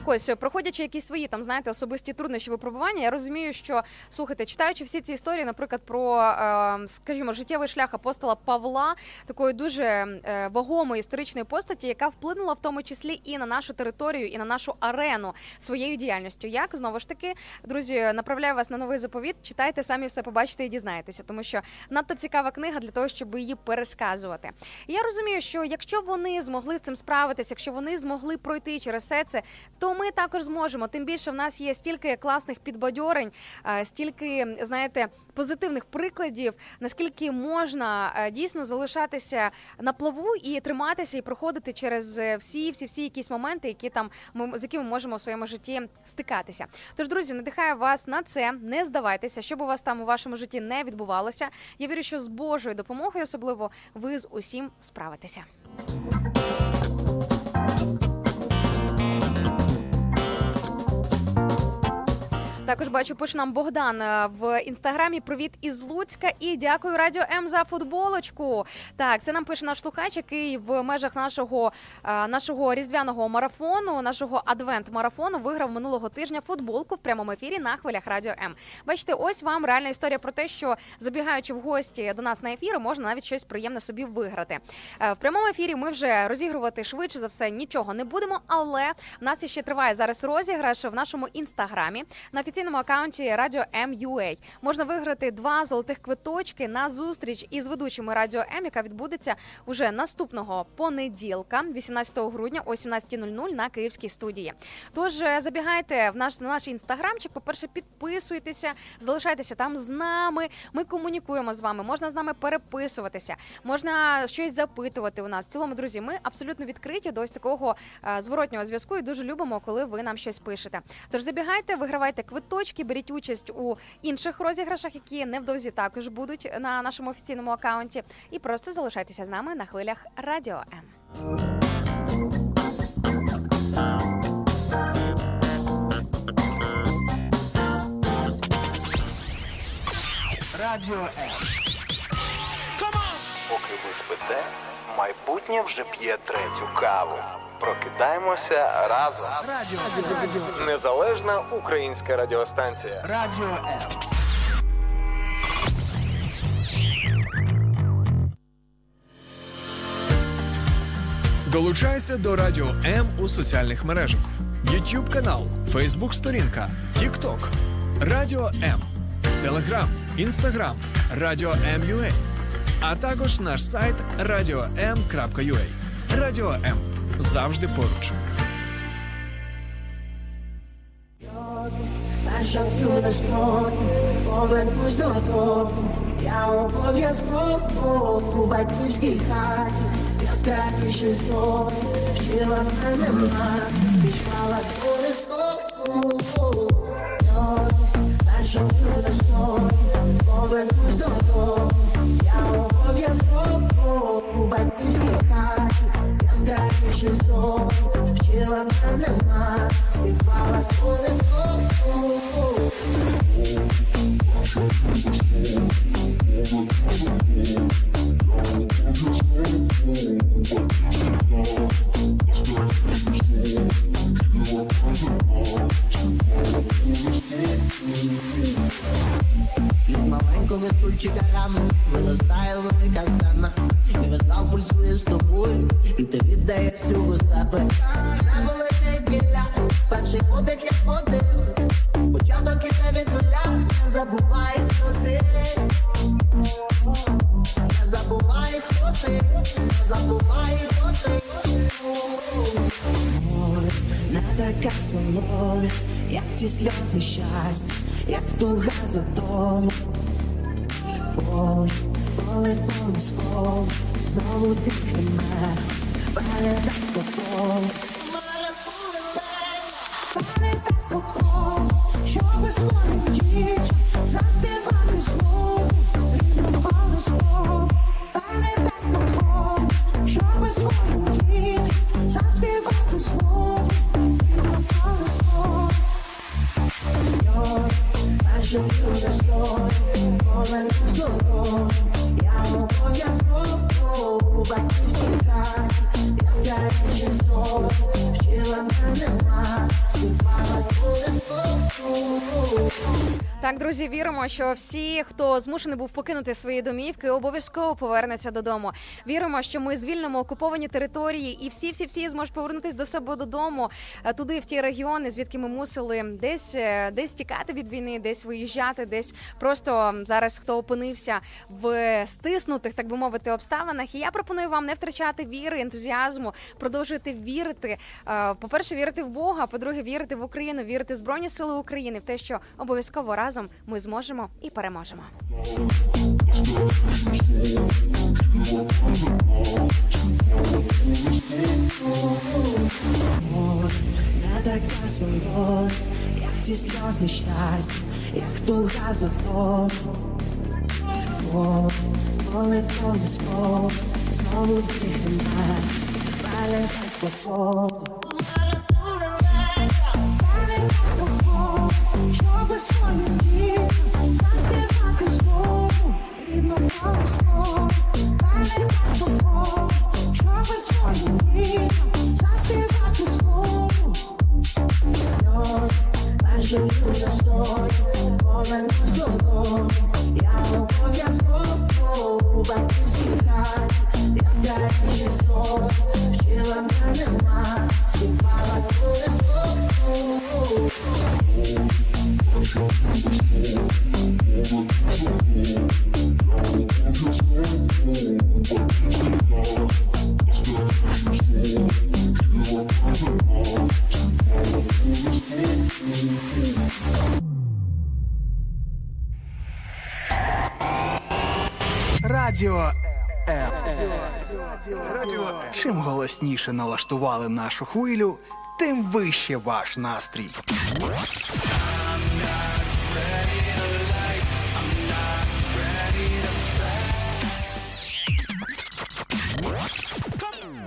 Ось, проходячи якісь свої там, знаєте, особисті труднощі випробування, я розумію, що слухайте, читаючи всі ці історії, наприклад, про, е, скажімо, життєвий шлях апостола Павла, такої дуже е, вагомої історичної постаті, яка вплинула в тому числі і на нашу територію, і на нашу арену своєю діяльністю. Як знову ж таки, друзі, направляю вас на новий заповіт. Читайте самі все побачите і дізнаєтеся, тому що надто цікава книга для того, щоб її пересказувати. Я розумію, що якщо вони змогли з цим справитися, якщо вони змогли пройти через все це, то ми також зможемо. Тим більше в нас є стільки класних підбадьорень, е, стільки знаєте позитивних прикладів, наскільки можна е, дійсно залишатися на плаву і триматися, і проходити через е, всі, всі, всі якісь моменти, які там ми з якими можемо в своєму житті стикатися. Тож, друзі, надихаю вас на це. Не здавайтеся, що б у вас там у вашому житті не відбувалося. Я вірю, що з Божою допомогою, особливо, ви з усім справитеся. Також бачу, пише нам Богдан е, в інстаграмі. Привіт із Луцька і дякую Радіо М за футболочку. Так, це нам пише наш слухач, який в межах нашого, е, нашого різдвяного марафону, нашого адвент-марафону виграв минулого тижня футболку в прямому ефірі на хвилях Радіо М. Бачите, ось вам реальна історія про те, що забігаючи в гості до нас на ефір, можна навіть щось приємне собі виграти. Е, В прямому ефірі ми вже розігрувати швидше за все нічого не будемо, але в нас ще триває зараз розіграш в нашому інстаграмі на офіційному акаунті Радіо М.Ua. Можна виграти два золотих квиточки на зустріч із ведучими Радіо М, яка відбудеться уже наступного понеділка, 18 грудня о 17.00 на київській студії. Тож е, забігайте в наш на наш інстаграмчик. По перше, підписуйтеся, залишайтеся там з нами. Ми комунікуємо з вами. Можна з нами переписуватися, можна щось запитувати у нас. В цілому, друзі, ми абсолютно відкриті до ось такого е, зворотнього зв'язку і дуже любимо, коли ви нам щось пишете. Тож забігайте, вигравайте квиточки, беріть участь у інших розіграшах, які невдовзі також будуть на нашому офіційному акаунті. І просто залишайтеся з нами на хвилях Радіо М. Радіо М. Поки ви спите, майбутнє вже п'є третю каву. Прокидаємося разом. Радіо М. Незалежна українська радіостанція. Радіо М. Долучайся до Радіо М у соціальних мережах: YouTube канал, Facebook сторінка, TikTok, Радіо М, Telegram, Instagram, Радіо М.Ua, а також наш сайт radio.m.ua. Радіо М завжди поруч. Наша юна сьогодні повернусь додому. Я обов'язково у батьківській хаті. Яскравіше історії вчила мене мати, співала користову. Юна сьогодні повернусь додому. Я обов'язково у батьківській хаті. Із маленького стульчика рами виростає велика пульсує з тобою, і ти віддаєш всього себе В тебе летить гілля, перший подих як один Початок іде від нуля, не забувай, хто ти. Не забувай, хто ти, не забувай, хто ти. Така за як ті сльози щастя, як туга за домом. Ой, коли колисково, знову ти мене, передай покол. Передай Так, друзі, віримо, що всі, хто змушений був покинути свої домівки, обов'язково повернеться додому. Віримо, що ми звільнимо окуповані території, і всі, всі, всі зможуть повернутися до себе додому, е, туди, в ті регіони, звідки ми мусили десь е, десь тікати від війни, десь виїжджати, десь просто зараз хто опинився в стиснутих, так би мовити, обставинах. І я пропоную вам не втрачати віри, ентузіазму, продовжуйте вірити. Е, По-перше, вірити в Бога. По-друге, вірити в Україну, вірити в Збройні Сили України, в те, що обов'язково разом ми зможемо і переможемо. Як ті сльози щастя, як туга за. Ой, коли колисково, знову дихає, передай покол. Щоб вчила мене мати, співала колесо. Радіо М. Чим голосніше налаштували нашу хвилю, тим вище ваш настрій.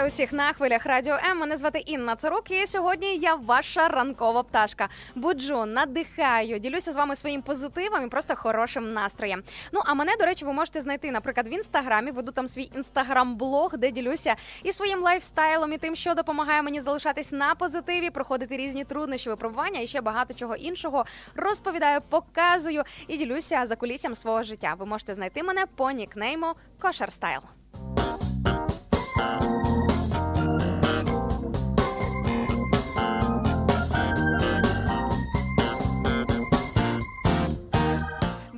Вітаю усіх на хвилях радіо М. Мене звати Інна Царук, і сьогодні я ваша ранкова пташка. Буджу, надихаю, ділюся з вами своїм позитивом і просто хорошим настроєм. Ну а мене, до речі, ви можете знайти, наприклад, в інстаграмі. Веду там свій інстаграм-блог, де ділюся і своїм лайфстайлом, і тим, що допомагає мені залишатись на позитиві, проходити різні труднощі, випробування і ще багато чого іншого. Розповідаю, показую і ділюся за кулісям свого життя. Ви можете знайти мене по нікнейму Кошер Стайл.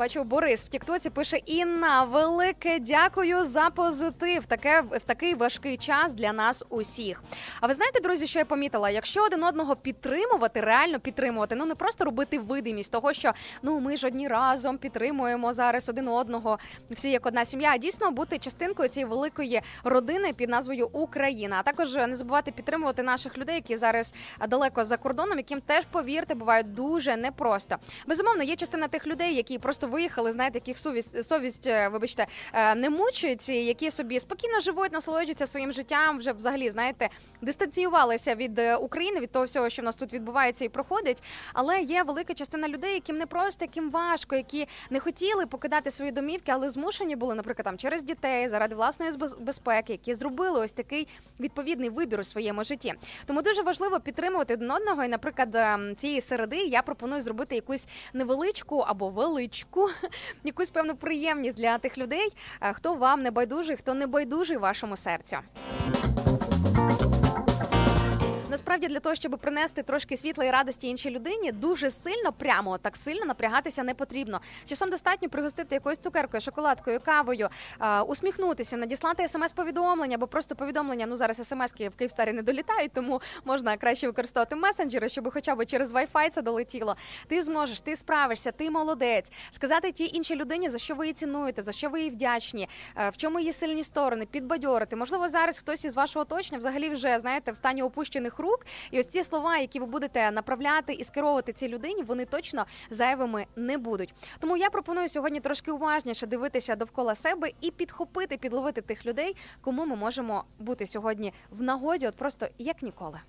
Бачу, Борис в Тіктоці пише Інна, велике дякую за позитив. Таке в такий важкий час для нас усіх. А ви знаєте, друзі, що я помітила? Якщо один одного підтримувати, реально підтримувати, ну не просто робити видимість того, що ну ми ж одні разом підтримуємо зараз один одного, всі як одна сім'я, а дійсно бути частинкою цієї великої родини під назвою Україна. А також не забувати підтримувати наших людей, які зараз далеко за кордоном, яким теж повірте, буває дуже непросто. Безумовно, є частина тих людей, які просто виїхали, знаєте, яких совість, совість, е, вибачте, е, не мучить, які собі спокійно живуть, насолоджуються своїм життям, вже взагалі знаєте, дистанціювалися від е, України, від того всього, що в нас тут відбувається і проходить. Але є велика частина людей, яким не просто, яким важко, які не хотіли покидати свої домівки, але змушені були, наприклад, там через дітей, заради власної безпеки, які зробили ось такий відповідний вибір у своєму житті. Тому дуже важливо підтримувати один одного. І, наприклад, ем, цієї середи я пропоную зробити якусь невеличку або величку, якусь певну приємність для тих людей, е, хто вам не байдужий, хто не байдужий вашому серцю. Насправді для того, щоб принести трошки світла і радості іншій людині, дуже сильно, прямо так сильно напрягатися не потрібно. Часом достатньо пригостити якоюсь цукеркою, шоколадкою, кавою, е, усміхнутися, надіслати смс-повідомлення, або просто повідомлення. Ну зараз смс-ки в Київстарі не долітають, тому можна краще використовувати месенджери, щоб хоча б через Wi-Fi це долетіло. Ти зможеш, ти справишся, ти молодець. Сказати тій іншій людині, за що ви її цінуєте, за що ви їй вдячні, е, в чому її сильні сторони, підбадьорити. Можливо, зараз хтось із вашого оточення взагалі вже знаєте в стані опущених рук. І ось ці слова, які ви будете направляти і скеровувати цій людині, вони точно зайвими не будуть. Тому я пропоную сьогодні трошки уважніше дивитися довкола себе і підхопити, підловити тих людей, кому ми можемо бути сьогодні в нагоді, от просто як ніколи.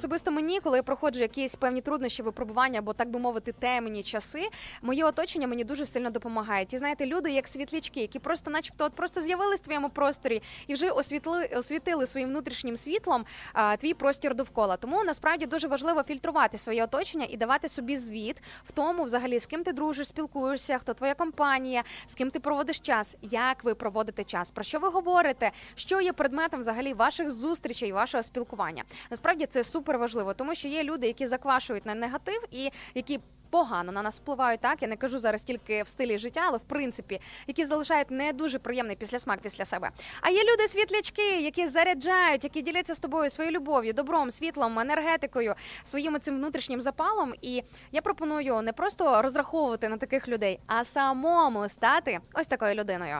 Особисто мені, коли я проходжу якісь певні труднощі, випробування або так би мовити, темні часи, моє оточення мені дуже сильно допомагає. Ті знаєте, люди як світлячки, які просто, начебто, от просто з'явились в твоєму просторі і вже освітли освітили своїм внутрішнім світлом а, твій простір довкола. Тому насправді дуже важливо фільтрувати своє оточення і давати собі звіт в тому, взагалі, з ким ти дружиш, спілкуєшся, хто твоя компанія, з ким ти проводиш час, як ви проводите час, про що ви говорите, що є предметом взагалі ваших зустрічей, вашого спілкування. Насправді це супер важливо, тому що є люди, які заквашують на негатив і які. Погано на нас впливають так. Я не кажу зараз тільки в стилі життя, але в принципі, які залишають не дуже приємний післясмак після себе. А є люди світлячки, які заряджають, які діляться з тобою своєю любов'ю, добром, світлом, енергетикою, своїм цим внутрішнім запалом. І я пропоную не просто розраховувати на таких людей, а самому стати ось такою людиною.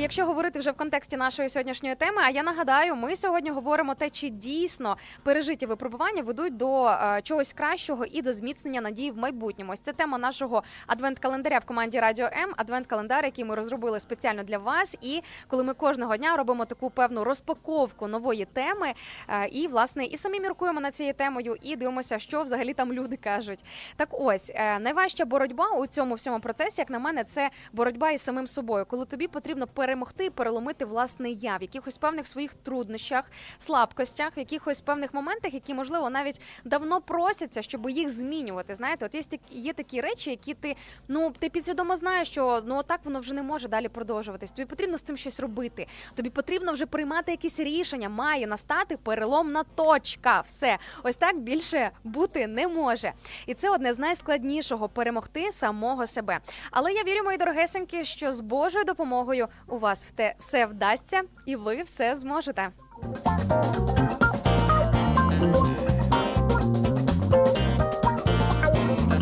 І якщо говорити вже в контексті нашої сьогоднішньої теми, а я нагадаю, ми сьогодні говоримо те, чи дійсно пережиті випробування ведуть до е, чогось кращого і до зміцнення надії в майбутньому. Ось це тема нашого адвент-календаря в команді Радіо М. Адвент-календар, який ми розробили спеціально для вас. І коли ми кожного дня робимо таку певну розпаковку нової теми, е, і власне і самі міркуємо над цією темою, і дивимося, що взагалі там люди кажуть. Так ось е, найважча боротьба у цьому всьому процесі, як на мене, це боротьба із самим собою, коли тобі потрібно перемогти і переломити власне я в якихось певних своїх труднощах, слабкостях, в якихось певних моментах, які можливо навіть давно просяться, щоб їх змінювати. Знаєте, от є є такі речі, які ти ну ти підсвідомо знаєш, що ну так воно вже не може далі продовжуватись. Тобі потрібно з цим щось робити. Тобі потрібно вже приймати якісь рішення. Має настати переломна точка. Все, ось так більше бути не може. І це одне з найскладнішого перемогти самого себе. Але я вірю, мої дорогесенькі, що з Божою допомогою у вас все вдасться, і ви все зможете.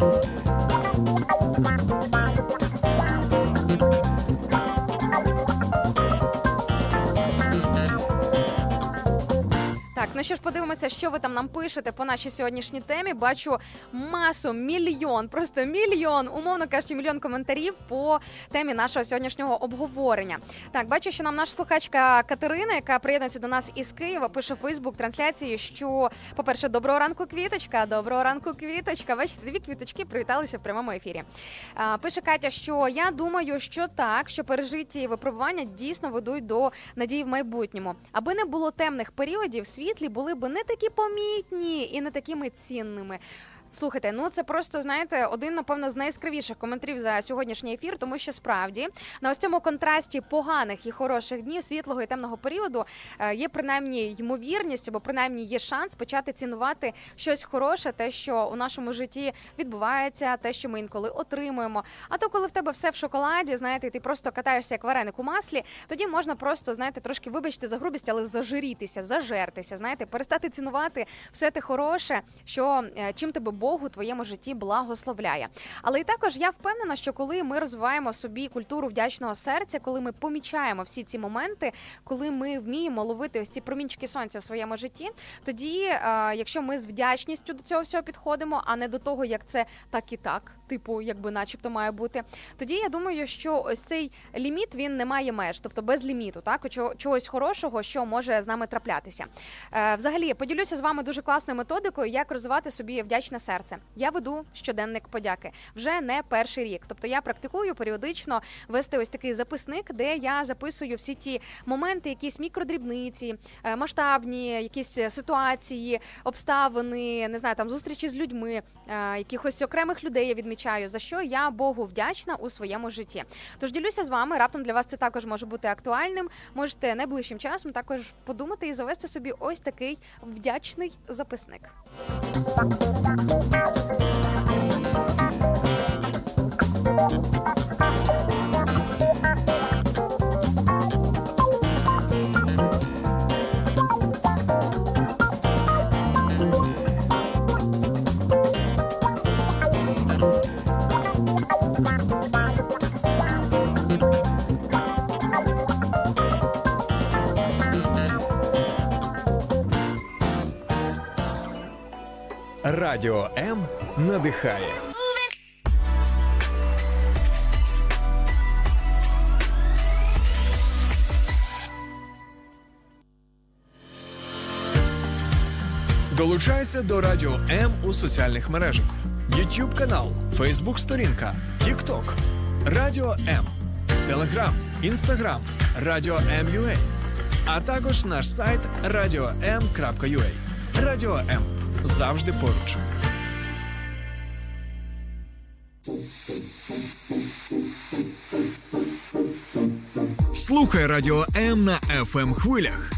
Так, ну що ж, подивимося, що ви там нам пишете по нашій сьогоднішній темі. Бачу масу, мільйон, просто мільйон, умовно кажучи, мільйон коментарів по темі нашого сьогоднішнього обговорення. Так, бачу, що нам наша слухачка Катерина, яка приєднується до нас із Києва, пише в Фейсбук трансляції, що, по-перше, доброго ранку, квіточка, доброго ранку, квіточка. Бачите, дві квіточки привіталися в прямому ефірі. А, пише Катя, що я думаю, що так, що пережиті випробування дійсно ведуть до надії в майбутньому. Аби не було темних періодів, світлі були б не такі помітні і не такими цінними. Слухайте, ну це просто знаєте один, напевно, з найяскравіших коментарів за сьогоднішній ефір, тому що справді на ось цьому контрасті поганих і хороших днів, світлого і темного періоду е, є принаймні ймовірність, або принаймні є шанс почати цінувати щось хороше, те, що у нашому житті відбувається, те, що ми інколи отримуємо. А то, коли в тебе все в шоколаді, знаєте, і ти просто катаєшся як вареник у маслі, тоді можна просто знаєте, трошки вибачте за грубість, але зажирітися, зажертися, знаєте, перестати цінувати все те хороше, що е, чим тебе Бог у твоєму житті благословляє. Але і також я впевнена, що коли ми розвиваємо собі культуру вдячного серця, коли ми помічаємо всі ці моменти, коли ми вміємо ловити ось ці промінчики сонця в своєму житті, тоді, е, якщо ми з вдячністю до цього всього підходимо, а не до того, як це так і так, типу, якби начебто має бути, тоді я думаю, що ось цей ліміт він не має меж, тобто без ліміту, так чого- чогось хорошого, що може з нами траплятися. Е, Взагалі, поділюся з вами дуже класною методикою, як розвивати собі вдячне серце. Я веду щоденник подяки вже не перший рік. Тобто я практикую періодично вести ось такий записник, де я записую всі ті моменти, якісь мікродрібниці, е, масштабні, якісь ситуації, обставини, не знаю, там зустрічі з людьми, е, якихось окремих людей я відмічаю, за що я Богу вдячна у своєму житті. Тож ділюся з вами. Раптом для вас це також може бути актуальним. Можете найближчим часом також подумати і завести собі ось такий вдячний записник. Thank you. Радіо М надихає. Долучайся до Радіо М у соціальних мережах: YouTube канал, Facebook сторінка, TikTok, Радіо М, Телеграм, Інстаграм, Радіо М.Ua, а також наш сайт radio.m.ua. Радіо М завжди поруч. Слухай Радіо М на fm хвилях.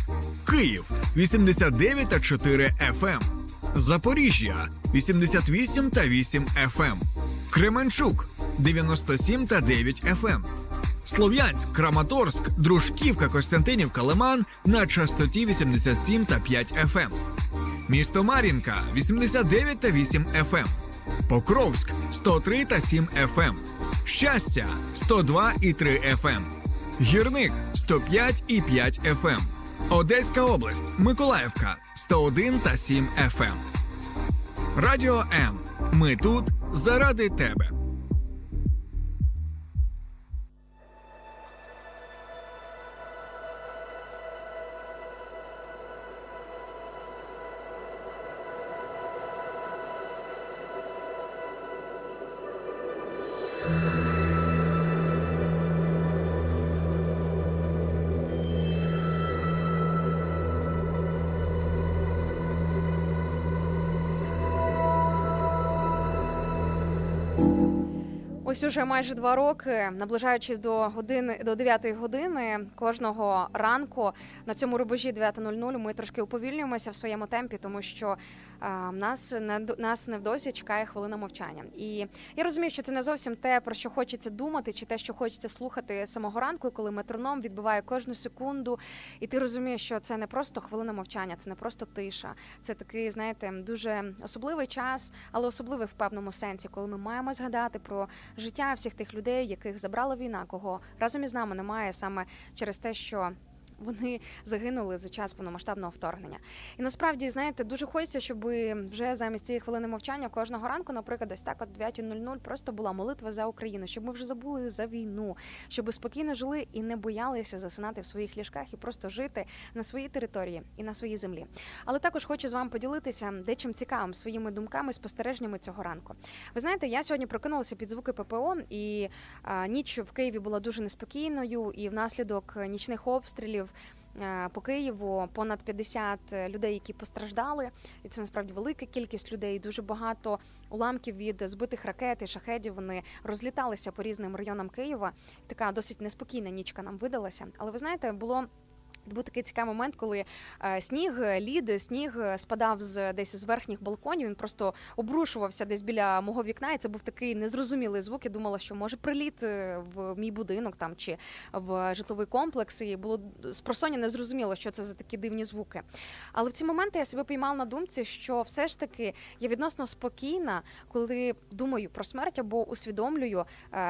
Київ 89 та 4 FM. Запоріжжя 88 та 8 FM. Кременчук 97 та 9 FM. Слов'янськ, Краматорськ, Дружківка, Костянтинівка, Лиман на частоті 87 та 5 FM. Місто Мар'їнка 89 та 8 FM. Покровськ 103 та 7 FM. Щастя 102 і 3 FM. Гірник 105,5 FM. Одеська область, Миколаївка 101 та 7 FM. Радіо М. Ми тут заради тебе. Ось уже майже два роки, наближаючись до години до 9 години кожного ранку на цьому рубежі 9.00 ми трошки уповільнюємося в своєму темпі, тому що нас не нас невдовзі чекає хвилина мовчання. І я розумію, що це не зовсім те, про що хочеться думати, чи те, що хочеться слухати самого ранку, коли метроном відбиває кожну секунду, і ти розумієш, що це не просто хвилина мовчання, це не просто тиша. Це такий, знаєте, дуже особливий час, але особливий в певному сенсі, коли ми маємо згадати про життя всіх тих людей, яких забрала війна, кого разом із нами немає саме через те, що. Вони загинули за час повномасштабного вторгнення, і насправді знаєте, дуже хочеться, щоб вже замість цієї хвилини мовчання кожного ранку, наприклад, ось так, от 9.00 просто була молитва за Україну, щоб ми вже забули за війну, щоб спокійно жили і не боялися засинати в своїх ліжках і просто жити на своїй території і на своїй землі. Але також хочу з вами поділитися дечим цікавим своїми думками, спостереженнями цього ранку. Ви знаєте, я сьогодні прокинулася під звуки ППО, і а, ніч в Києві була дуже неспокійною, і внаслідок нічних обстрілів. Е, По Києву понад 50 людей, які постраждали, і це насправді велика кількість людей. Дуже багато уламків від збитих ракет і шахедів. Вони розліталися по різним районам Києва. Така досить неспокійна нічка нам видалася. Але ви знаєте, було був такий цікавий момент, коли е, сніг, лід, сніг е, спадав з десь з верхніх балконів. Він просто обрушувався десь біля мого вікна, і це був такий незрозумілий звук. Я думала, що може приліт е, в мій будинок там чи в житловий комплекс. І було з просоння незрозуміло, що це за такі дивні звуки. Але в ці моменти я себе піймала на думці, що все ж таки я відносно спокійна, коли думаю про смерть або усвідомлюю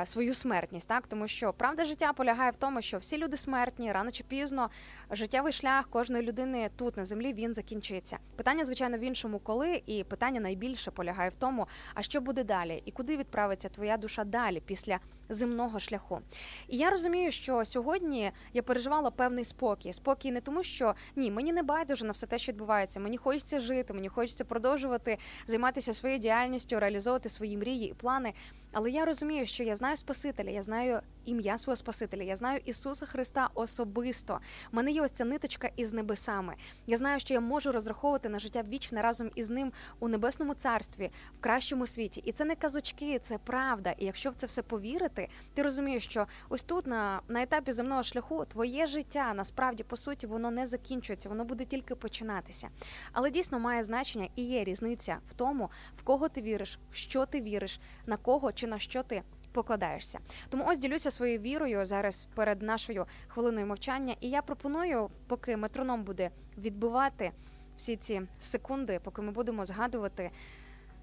свою смертність, так тому що правда життя полягає в тому, що всі люди смертні рано чи пізно життєвий шлях кожної людини тут на землі він закінчиться. Питання, звичайно, в іншому, коли, і питання найбільше полягає в тому, а що буде далі, і куди відправиться твоя душа далі після земного шляху. І я розумію, що сьогодні я переживала певний спокій. Спокій не тому, що ні, мені не байдуже на все те, що відбувається. Мені хочеться жити, мені хочеться продовжувати займатися своєю діяльністю, реалізовувати свої мрії і плани. Але я розумію, що я знаю Спасителя, я знаю ім'я свого Спасителя, я знаю Ісуса Христа особисто. У мене є ось ця ниточка із небесами. Я знаю, що я можу розраховувати на життя вічне разом із ним у небесному царстві, в кращому світі. І це не казочки, це правда. І якщо в це все повірити, ти розумієш, що ось тут на, на етапі земного шляху твоє життя насправді по суті воно не закінчується, воно буде тільки починатися. Але дійсно має значення і є різниця в тому, в кого ти віриш, в що ти віриш, на кого чи на що ти покладаєшся. Тому ось ділюся своєю вірою зараз перед нашою хвилиною мовчання. І я пропоную, поки метроном буде відбивати всі ці секунди, поки ми будемо згадувати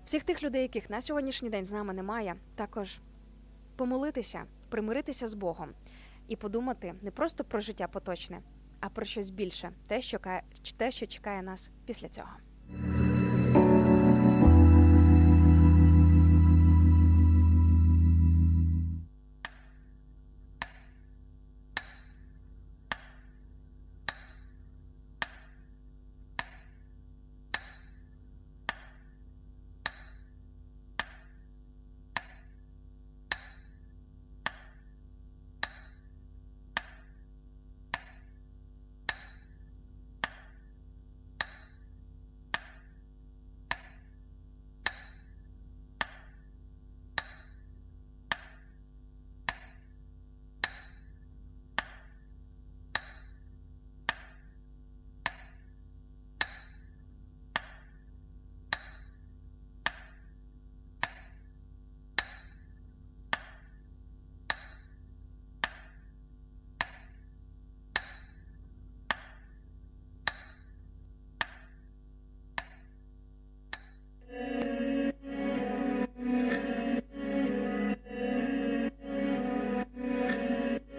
всіх тих людей, яких на сьогоднішній день з нами немає, також помолитися, примиритися з Богом і подумати не просто про життя поточне, а про щось більше, те, що те, що чекає нас після цього.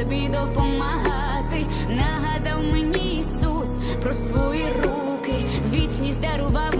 собі допомагати. Нагадав мені Ісус про свої руки. Вічність дарував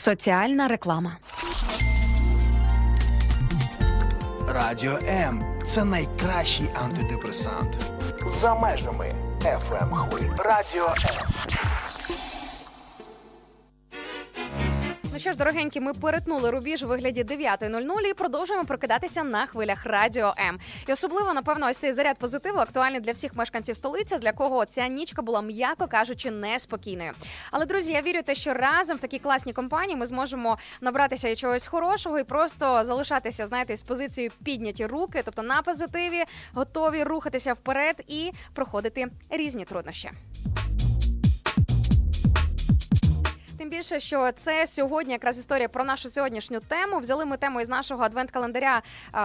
Соціальна реклама. Радіо М це найкращий антидепресант. За межами FM хвиль. Радіо М. Ну що ж, дорогенькі, ми перетнули рубіж у вигляді 9.00 і продовжуємо прокидатися на хвилях радіо М. І особливо, напевно, ось цей заряд позитиву актуальний для всіх мешканців столиці, для кого ця нічка була, м'яко кажучи, неспокійною. Але друзі, я вірю, те, що разом в такій класній компанії ми зможемо набратися і чогось хорошого і просто залишатися, знаєте, з позицією підняті руки, тобто на позитиві, готові рухатися вперед і проходити різні труднощі. Тим більше, що це сьогодні якраз історія про нашу сьогоднішню тему. Взяли ми тему із нашого адвент-календаря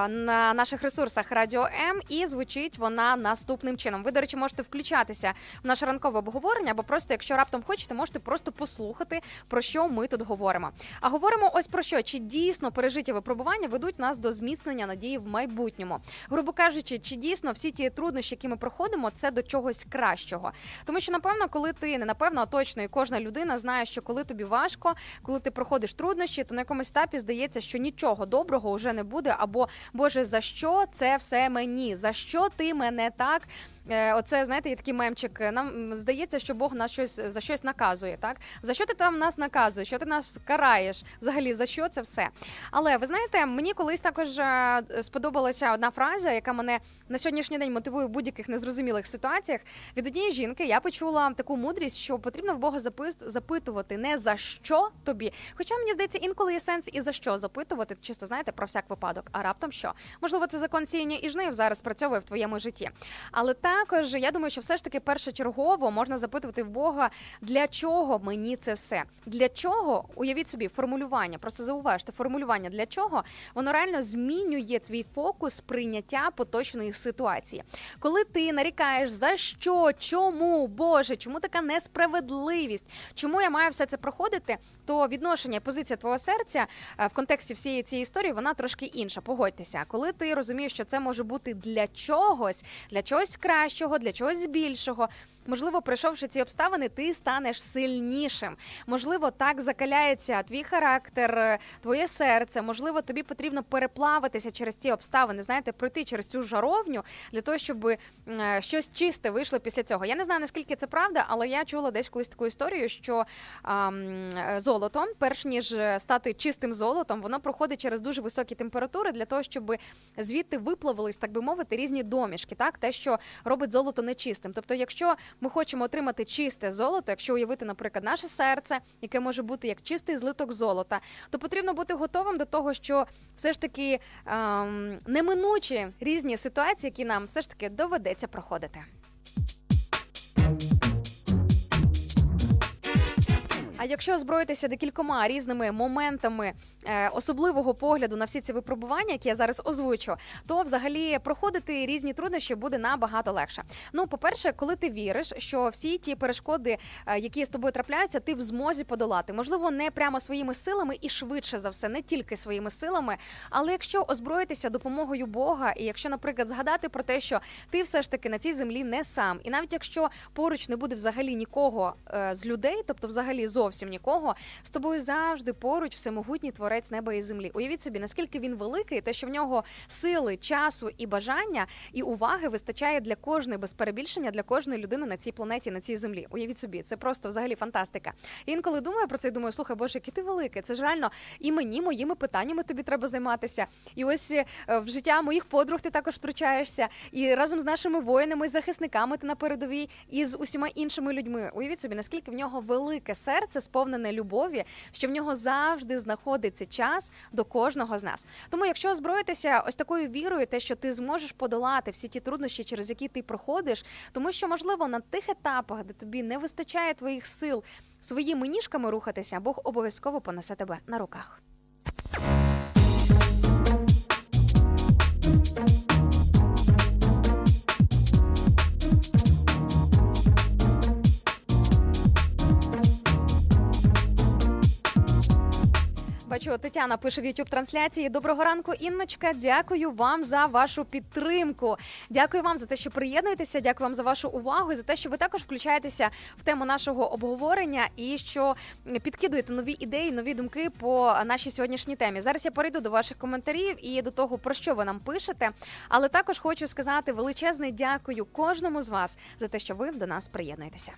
на наших ресурсах Радіо М, і звучить вона наступним чином. Ви, до речі, можете включатися в наше ранкове обговорення, або просто, якщо раптом хочете, можете просто послухати про що ми тут говоримо. А говоримо ось про що: чи дійсно пережиті випробування ведуть нас до зміцнення надії в майбутньому, грубо кажучи, чи дійсно всі ті труднощі, які ми проходимо, це до чогось кращого. Тому що напевно, коли ти не напевно, а точно, і кожна людина знає, що коли тобі важко, коли ти проходиш труднощі, то на якомусь етапі здається, що нічого доброго вже не буде, або Боже, за що це все мені? За що ти мене так оце знаєте, є такий мемчик. е, Нам здається, що Бог нас щось за щось наказує. Так за що ти там нас наказуєш? Що ти нас караєш? Взагалі за що це все? Але ви знаєте, мені колись також е, сподобалася одна фраза, яка мене на сьогоднішній день мотивує в будь-яких незрозумілих ситуаціях. Від однієї жінки я почула таку мудрість, що потрібно в Бога запитувати не за що тобі. Хоча мені здається, інколи є сенс і за що запитувати, чисто знаєте, про всяк випадок. А раптом що? Можливо, це закон сіяння і жнив зараз працьовує в твоєму житті. Але також я думаю, що все ж таки першочергово можна запитувати в Бога, для чого мені це все? Для чого? Уявіть собі, формулювання. Просто зауважте, формулювання для чого воно реально змінює твій фокус прийняття поточної ситуації. Коли ти нарікаєш за що, чому, Боже, чому така несправедливість? Чому я маю все це проходити? То відношення, позиція твого серця е, в контексті всієї цієї історії вона трошки інша. Погодьтеся, коли ти розумієш, що це може бути для чогось, для чогось кращого, для чогось більшого. Можливо, пройшовши ці обставини, ти станеш сильнішим. Можливо, так закаляється твій характер, е, твоє серце. Можливо, тобі потрібно переплавитися через ці обставини. Знаєте, пройти через цю жаровню для того, щоб е, щось чисте вийшло після цього. Я не знаю наскільки це правда, але я чула десь колись таку історію, що ам, е, золото, перш ніж стати чистим золотом, воно проходить через дуже високі температури для того, щоб звідти виплавились, так би мовити, різні домішки, так те, що робить золото нечистим. Тобто, якщо ми хочемо отримати чисте золото, якщо уявити, наприклад, наше серце, яке може бути як чистий злиток золота, то потрібно бути готовим до того, що все ж таки ем, неминучі різні ситуації, які нам все ж таки доведеться проходити. Якщо озброїтися декількома різними моментами е, особливого погляду на всі ці випробування, які я зараз озвучу, то взагалі проходити різні труднощі буде набагато легше. Ну, по-перше, коли ти віриш, що всі ті перешкоди, е, які з тобою трапляються, ти в змозі подолати. Можливо, не прямо своїми силами і швидше за все, не тільки своїми силами. Але якщо озброїтися допомогою Бога, і якщо, наприклад, згадати про те, що ти все ж таки на цій землі не сам, і навіть якщо поруч не буде взагалі нікого е, з людей, тобто взагалі зовсім нікого, з тобою завжди поруч всемогутній творець неба і землі. Уявіть собі, наскільки він великий, те, що в нього сили, часу і бажання і уваги вистачає для кожної без перебільшення для кожної людини на цій планеті, на цій землі. Уявіть собі, це просто взагалі фантастика. І інколи думаю про це і думаю, слухай, боже, який ти великий. Це ж реально і мені, моїми питаннями тобі треба займатися. І ось е, в життя моїх подруг ти також втручаєшся. І разом з нашими воїнами, захисниками ти на передовій, і з усіма іншими людьми. Уявіть собі, наскільки в нього велике серце, сповнене любові, що в нього завжди знаходиться час до кожного з нас. Тому, якщо озброїтися ось такою вірою, те, що ти зможеш подолати всі ті труднощі, через які ти проходиш, тому що можливо на тих етапах, де тобі не вистачає твоїх сил своїми ніжками рухатися, Бог обов'язково понесе тебе на руках. Бачу, Тетяна пише в youtube трансляції. Доброго ранку, Інночка. Дякую вам за вашу підтримку. Дякую вам за те, що приєднуєтеся. Дякую вам за вашу увагу і за те, що ви також включаєтеся в тему нашого обговорення і що підкидуєте нові ідеї, нові думки по нашій сьогоднішній темі. Зараз я перейду до ваших коментарів і до того, про що ви нам пишете. Але також хочу сказати величезне дякую кожному з вас за те, що ви до нас приєднуєтеся.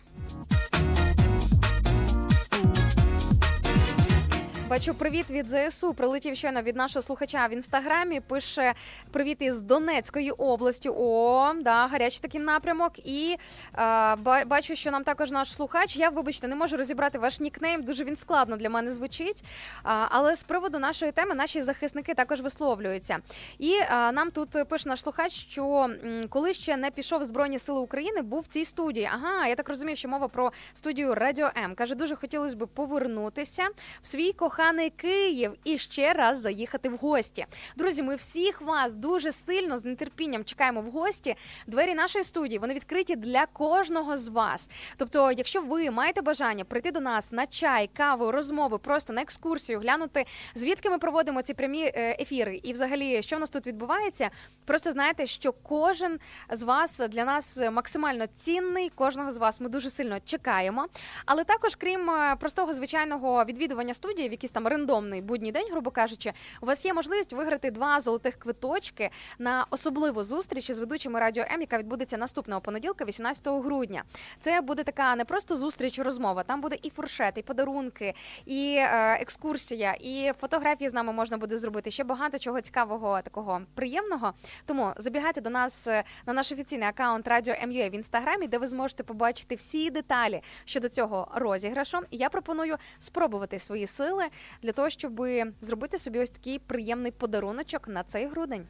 Бачу, привіт від ЗСУ. Прилетів щойно від нашого слухача в інстаграмі. Пише привіт із Донецької області. О, да, гарячий такий напрямок. І е, бачу, що нам також наш слухач. Я, вибачте, не можу розібрати ваш нікнейм. Дуже він складно для мене звучить. А, але з приводу нашої теми наші захисники також висловлюються. І е, нам тут пише наш слухач, що коли ще не пішов Збройні Сили України, був в цій студії. Ага, я так розумію, що мова про студію Радіо М. Каже, дуже хотілося б повернутися в свій коханий Київ і ще раз заїхати в гості. Друзі, ми всіх вас дуже сильно з нетерпінням чекаємо в гості. Двері нашої студії вони відкриті для кожного з вас. Тобто, якщо ви маєте бажання прийти до нас на чай, каву, розмови, просто на екскурсію, глянути звідки ми проводимо ці прямі е, ефіри, і взагалі що в нас тут відбувається, просто знаєте, що кожен з вас для нас максимально цінний. Кожного з вас ми дуже сильно чекаємо. Але також, крім е, простого звичайного відвідування студії, в якій якийсь там рандомний будній день, грубо кажучи, у вас є можливість виграти два золотих квиточки на особливу зустріч із ведучими радіо М, яка відбудеться наступного понеділка, 18 грудня. Це буде така не просто зустріч, розмова. Там буде і фуршет, і подарунки, і е, екскурсія, і фотографії з нами можна буде зробити. Ще багато чого цікавого, такого приємного. Тому забігайте до нас е, на наш офіційний аккаунт Радіо МЮА в інстаграмі, де ви зможете побачити всі деталі щодо цього розіграшу. Я пропоную спробувати свої сили для того, щоб зробити собі ось такий приємний подаруночок на цей грудень.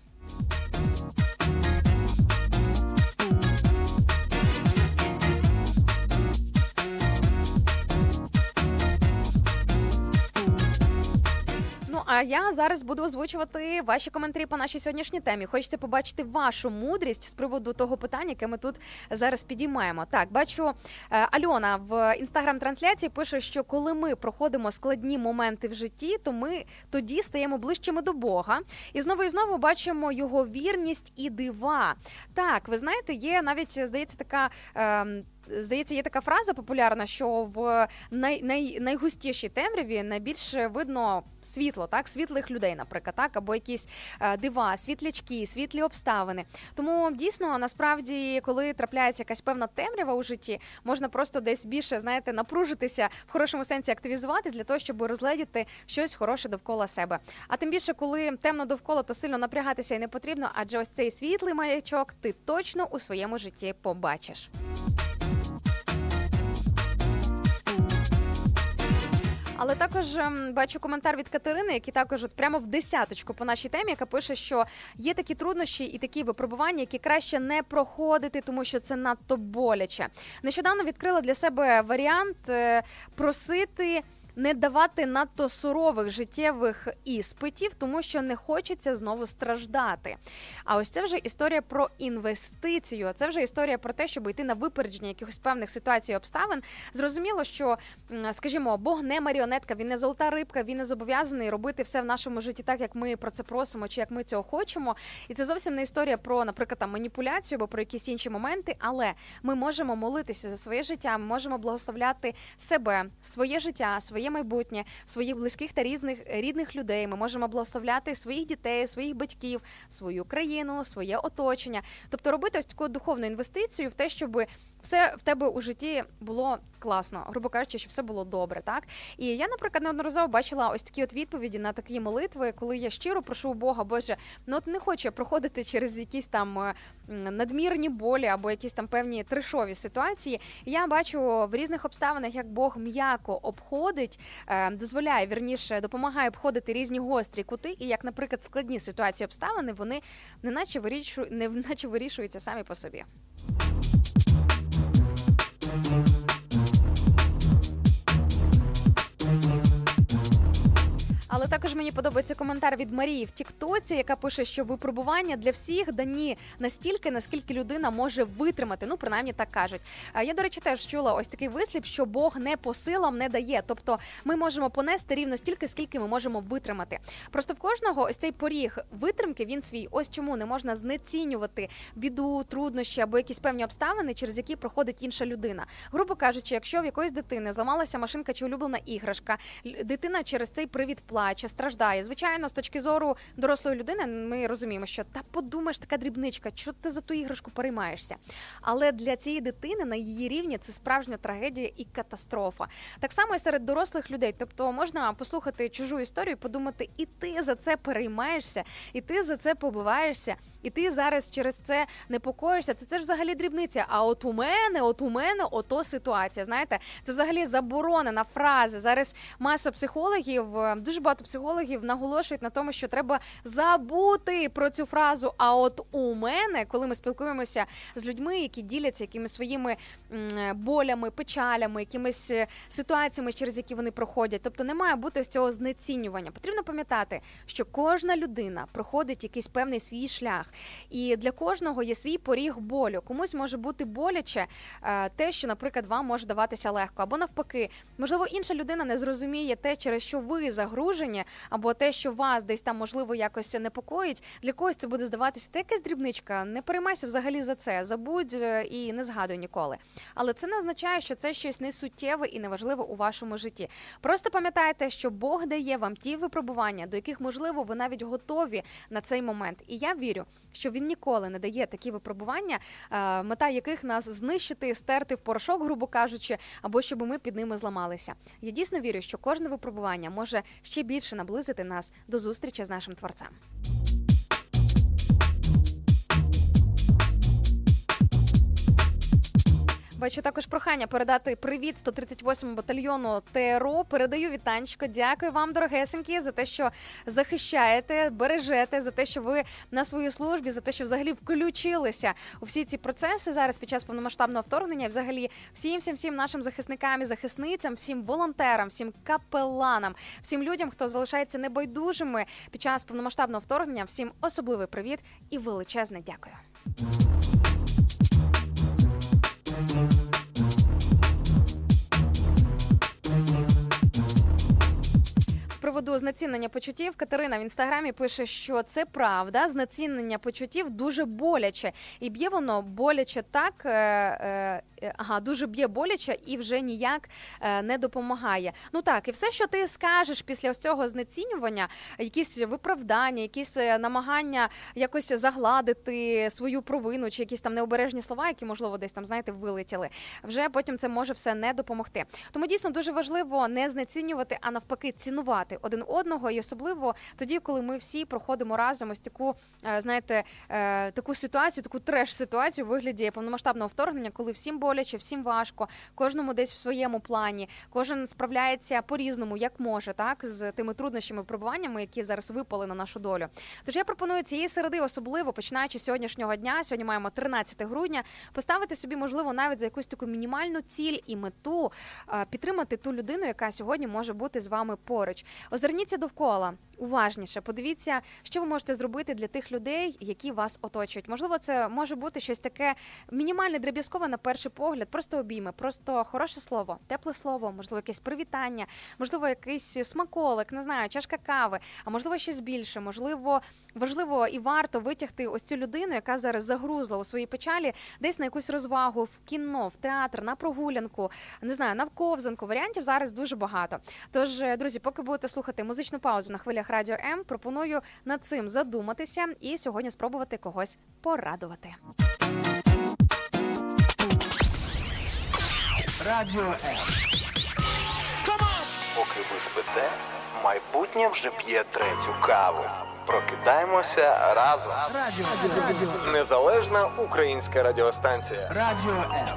А я зараз буду озвучувати ваші коментарі по нашій сьогоднішній темі. Хочеться побачити вашу мудрість з приводу того питання, яке ми тут зараз підіймаємо. Так, бачу, е, Альона в інстаграм-трансляції пише, що коли ми проходимо складні моменти в житті, то ми тоді стаємо ближчими до Бога. І знову і знову бачимо його вірність і дива. Так, ви знаєте, є навіть здається така. ем, Здається, є така фраза популярна, що в най, най, найгустішій темряві найбільше видно світло, так світлих людей, наприклад, так або якісь е, дива, світлячки, світлі обставини. Тому дійсно, насправді, коли трапляється якась певна темрява у житті, можна просто десь більше знаєте, напружитися в хорошому сенсі активізуватись для того, щоб розгледіти щось хороше довкола себе. А тим більше, коли темно довкола, то сильно напрягатися і не потрібно, адже ось цей світлий маячок ти точно у своєму житті побачиш. Але також ем, бачу коментар від Катерини, який також от прямо в десяточку по нашій темі, яка пише, що є такі труднощі і такі випробування, які краще не проходити, тому що це надто боляче. Нещодавно відкрила для себе варіант е, просити. Не давати надто сурових життєвих іспитів, тому що не хочеться знову страждати. А ось це вже історія про інвестицію. Це вже історія про те, щоб йти на випередження якихось певних ситуацій і обставин. Зрозуміло, що скажімо, Бог не маріонетка, він не золота рибка, він не зобов'язаний робити все в нашому житті так, як ми про це просимо, чи як ми цього хочемо. І це зовсім не історія про, наприклад, там маніпуляцію або про якісь інші моменти. Але ми можемо молитися за своє життя, ми можемо благословляти себе, своє життя, своє майбутнє, своїх близьких та різних рідних людей. Ми можемо благословляти своїх дітей, своїх батьків, свою країну, своє оточення. Тобто робити ось таку духовну інвестицію в те, щоб все в тебе у житті було класно, грубо кажучи, щоб все було добре, так і я, наприклад, неодноразово бачила ось такі от відповіді на такі молитви, коли я щиро прошу Бога, Боже, ну от не хочу я проходити через якісь там е, надмірні болі або якісь там певні трешові ситуації. Я бачу в різних обставинах, як Бог м'яко обходить, е, дозволяє вірніше, допомагає обходити різні гострі кути, і як, наприклад, складні ситуації обставини, вони неначе вирішу, не наче вирішуються самі по собі. Thank you. Але також мені подобається коментар від Марії в Тіктоці, яка пише, що випробування для всіх дані настільки, наскільки людина може витримати. Ну, принаймні так кажуть. Я, до речі, теж чула ось такий вислів, що Бог не по силам не дає. Тобто ми можемо понести рівно стільки, скільки ми можемо витримати. Просто в кожного ось цей поріг витримки він свій. Ось чому не можна знецінювати біду, труднощі або якісь певні обставини, через які проходить інша людина. Грубо кажучи, якщо в якоїсь дитини зламалася машинка чи улюблена іграшка, дитина через цей привід плаче, страждає. Звичайно, з точки зору дорослої людини, ми розуміємо, що та подумаєш, така дрібничка, що ти за ту іграшку переймаєшся. Але для цієї дитини на її рівні це справжня трагедія і катастрофа. Так само і серед дорослих людей. Тобто можна послухати чужу історію, і подумати, і ти за це переймаєшся, і ти за це побиваєшся, і ти зараз через це непокоїшся. Це, це ж взагалі дрібниця. А от у мене, от у мене, ото ситуація. Знаєте, це взагалі заборонена фраза. Зараз маса психологів, е, дуже психологів наголошують на тому, що треба забути про цю фразу. А от у мене, коли ми спілкуємося з людьми, які діляться якимись своїми болями, печалями, якимись е, ситуаціями, через які вони проходять. Тобто не має бути ось цього знецінювання. Потрібно пам'ятати, що кожна людина проходить якийсь певний свій шлях, І для кожного є свій поріг болю. Комусь може бути боляче е, те, що, наприклад, вам може даватися легко, або навпаки, можливо, інша людина не зрозуміє те, через що ви загружені, або те, що вас десь там можливо якось непокоїть. Для когось це буде здаватися та якась дрібничка. Не переймайся взагалі за це. Забудь е, і не згадуй ніколи. Але це не означає, що це щось несуттєве і неважливе у вашому житті. Просто пам'ятайте, що Бог дає вам ті випробування, до яких можливо ви навіть готові на цей момент. І я вірю, що він ніколи не дає такі випробування, е, мета яких нас знищити, стерти в порошок, грубо кажучи, або щоб ми під ними зламалися. Я дійсно вірю, що кожне випробування може ще більше наблизити нас до зустрічі з нашим творцем. Бачу також прохання передати привіт 138-му батальйону ТРО. Передаю вітанечко. Дякую вам, дорогесенькі, за те, що захищаєте, бережете, за те, що ви на своїй службі, за те, що взагалі включилися у всі ці процеси зараз під час повномасштабного вторгнення. Взагалі, всім всім всім нашим захисникам і захисницям, всім волонтерам, всім капеланам, всім людям, хто залишається небайдужими під час повномасштабного вторгнення. Всім особливий привіт і величезне дякую. Приводу знецінення почуттів Катерина в інстаграмі пише, що це правда. Знецінення почуттів дуже боляче, і б'є воно боляче так. Е, е, е, ага, дуже б'є боляче і вже ніяк е, не допомагає. Ну так, і все, що ти скажеш після ось цього знецінювання, якісь виправдання, якісь е, намагання якось загладити свою провину, чи якісь там необережні слова, які можливо десь там знаєте вилетіли. Вже потім це може все не допомогти. Тому дійсно дуже важливо не знецінювати, а навпаки, цінувати один одного, і особливо тоді, коли ми всі проходимо разом ось таку, е, знаєте, е, таку ситуацію, таку треш-ситуацію у вигляді повномасштабного вторгнення, коли всім боляче, всім важко, кожному десь в своєму плані, кожен справляється по-різному, як може, так з тими труднощами, випробуваннями, які зараз випали на нашу долю. Тож я пропоную цієї середи, особливо починаючи з сьогоднішнього дня. Сьогодні маємо 13 грудня, поставити собі, можливо, навіть за якусь таку мінімальну ціль і мету е, підтримати ту людину, яка сьогодні може бути з вами поруч. Озирніться довкола уважніше. Подивіться, що ви можете зробити для тих людей, які вас оточують. Можливо, це може бути щось таке мінімальне, дріб'язкове на перший погляд, просто обійми, просто хороше слово, тепле слово, можливо, якесь привітання, можливо, якийсь смаколик, не знаю, чашка кави, а можливо, щось більше. Можливо, важливо і варто витягти ось цю людину, яка зараз загрузла у своїй печалі, десь на якусь розвагу, в кіно, в театр, на прогулянку, не знаю, на ковзанку. Варіантів зараз дуже багато. Тож, друзі, поки будете слухати музичну паузу на хвилях радіо М, пропоную над цим задуматися і сьогодні спробувати когось порадувати. Радіо М. Поки ви спите, майбутнє вже п'є третю каву. Прокидаємося разом. Радіо. Незалежна українська радіостанція. Радіо М.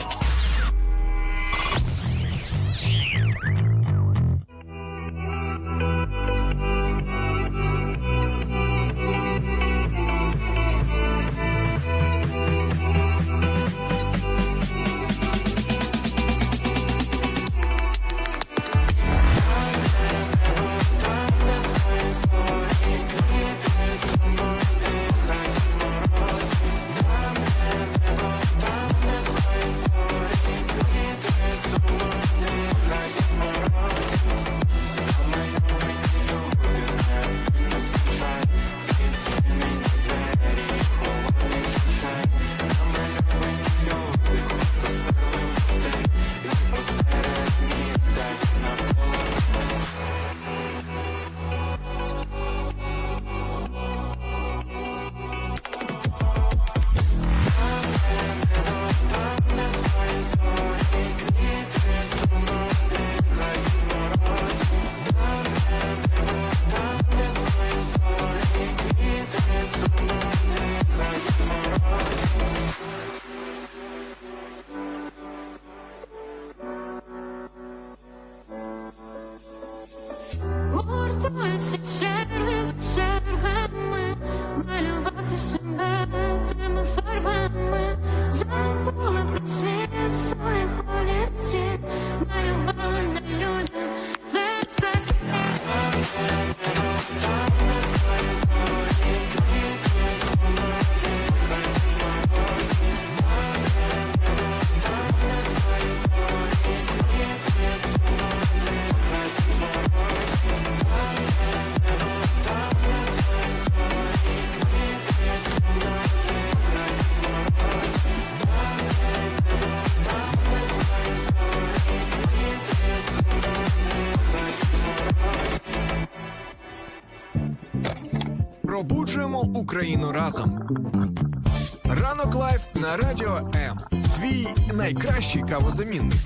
Україну разом. Ранок Live на радіо М. Твій найкращий кавозамінник.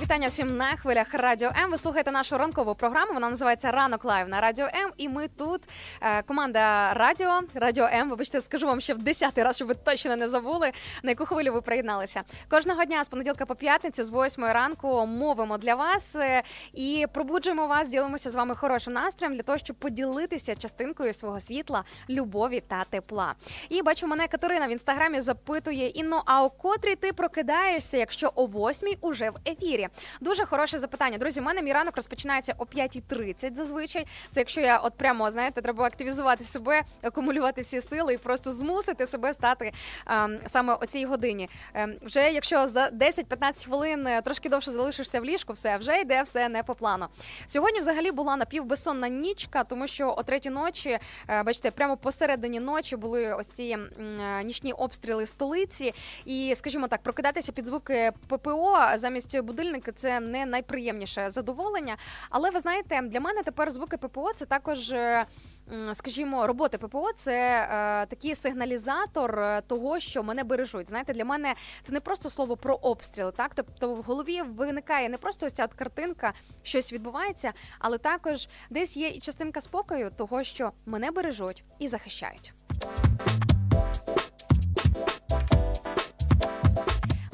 Вітання всім на хвилях Радіо М. Ви слухаєте нашу ранкову програму. Вона називається Ранок Live на Радіо М. І ми тут команда Радіо Радіо М. Вибачте, скажу вам ще в десятий раз, щоб ви точно не забули, на яку хвилю ви приєдналися. Кожного дня з понеділка по п'ятницю, з 8 ранку, мовимо для вас е, і пробуджуємо вас, ділимося з вами хорошим настроєм для того, щоб поділитися частинкою свого світла, любові та тепла. І бачу, мене Катерина в інстаграмі запитує: Інно, а о котрій ти прокидаєшся, якщо о 8 уже в ефірі? Дуже хороше запитання. Друзі, у мене мій ранок розпочинається о 5.30 зазвичай. Це якщо я от прямо знаєте, треба активізувати себе, акумулювати всі сили і просто змусити себе стати ем, саме о цій годині. Ем, вже якщо за 10-15 хвилин е, трошки довше залишишся в ліжку, все вже йде все не по плану. Сьогодні взагалі була напівбезсонна нічка, тому що о третій ночі, е, бачите, прямо посередині ночі були ось ці е, нічні обстріли столиці. І, скажімо так, прокидатися під звуки ППО замість будильника це не найприємніше задоволення. Але ви знаєте, для мене тепер звуки ППО це також. Скажімо, роботи ППО це е, такий сигналізатор е, того, що мене бережуть. Знаєте, для мене це не просто слово про обстріл, так тобто в голові виникає не просто ось ця от картинка, щось відбувається, але також десь є і частинка спокою, того, що мене бережуть і захищають.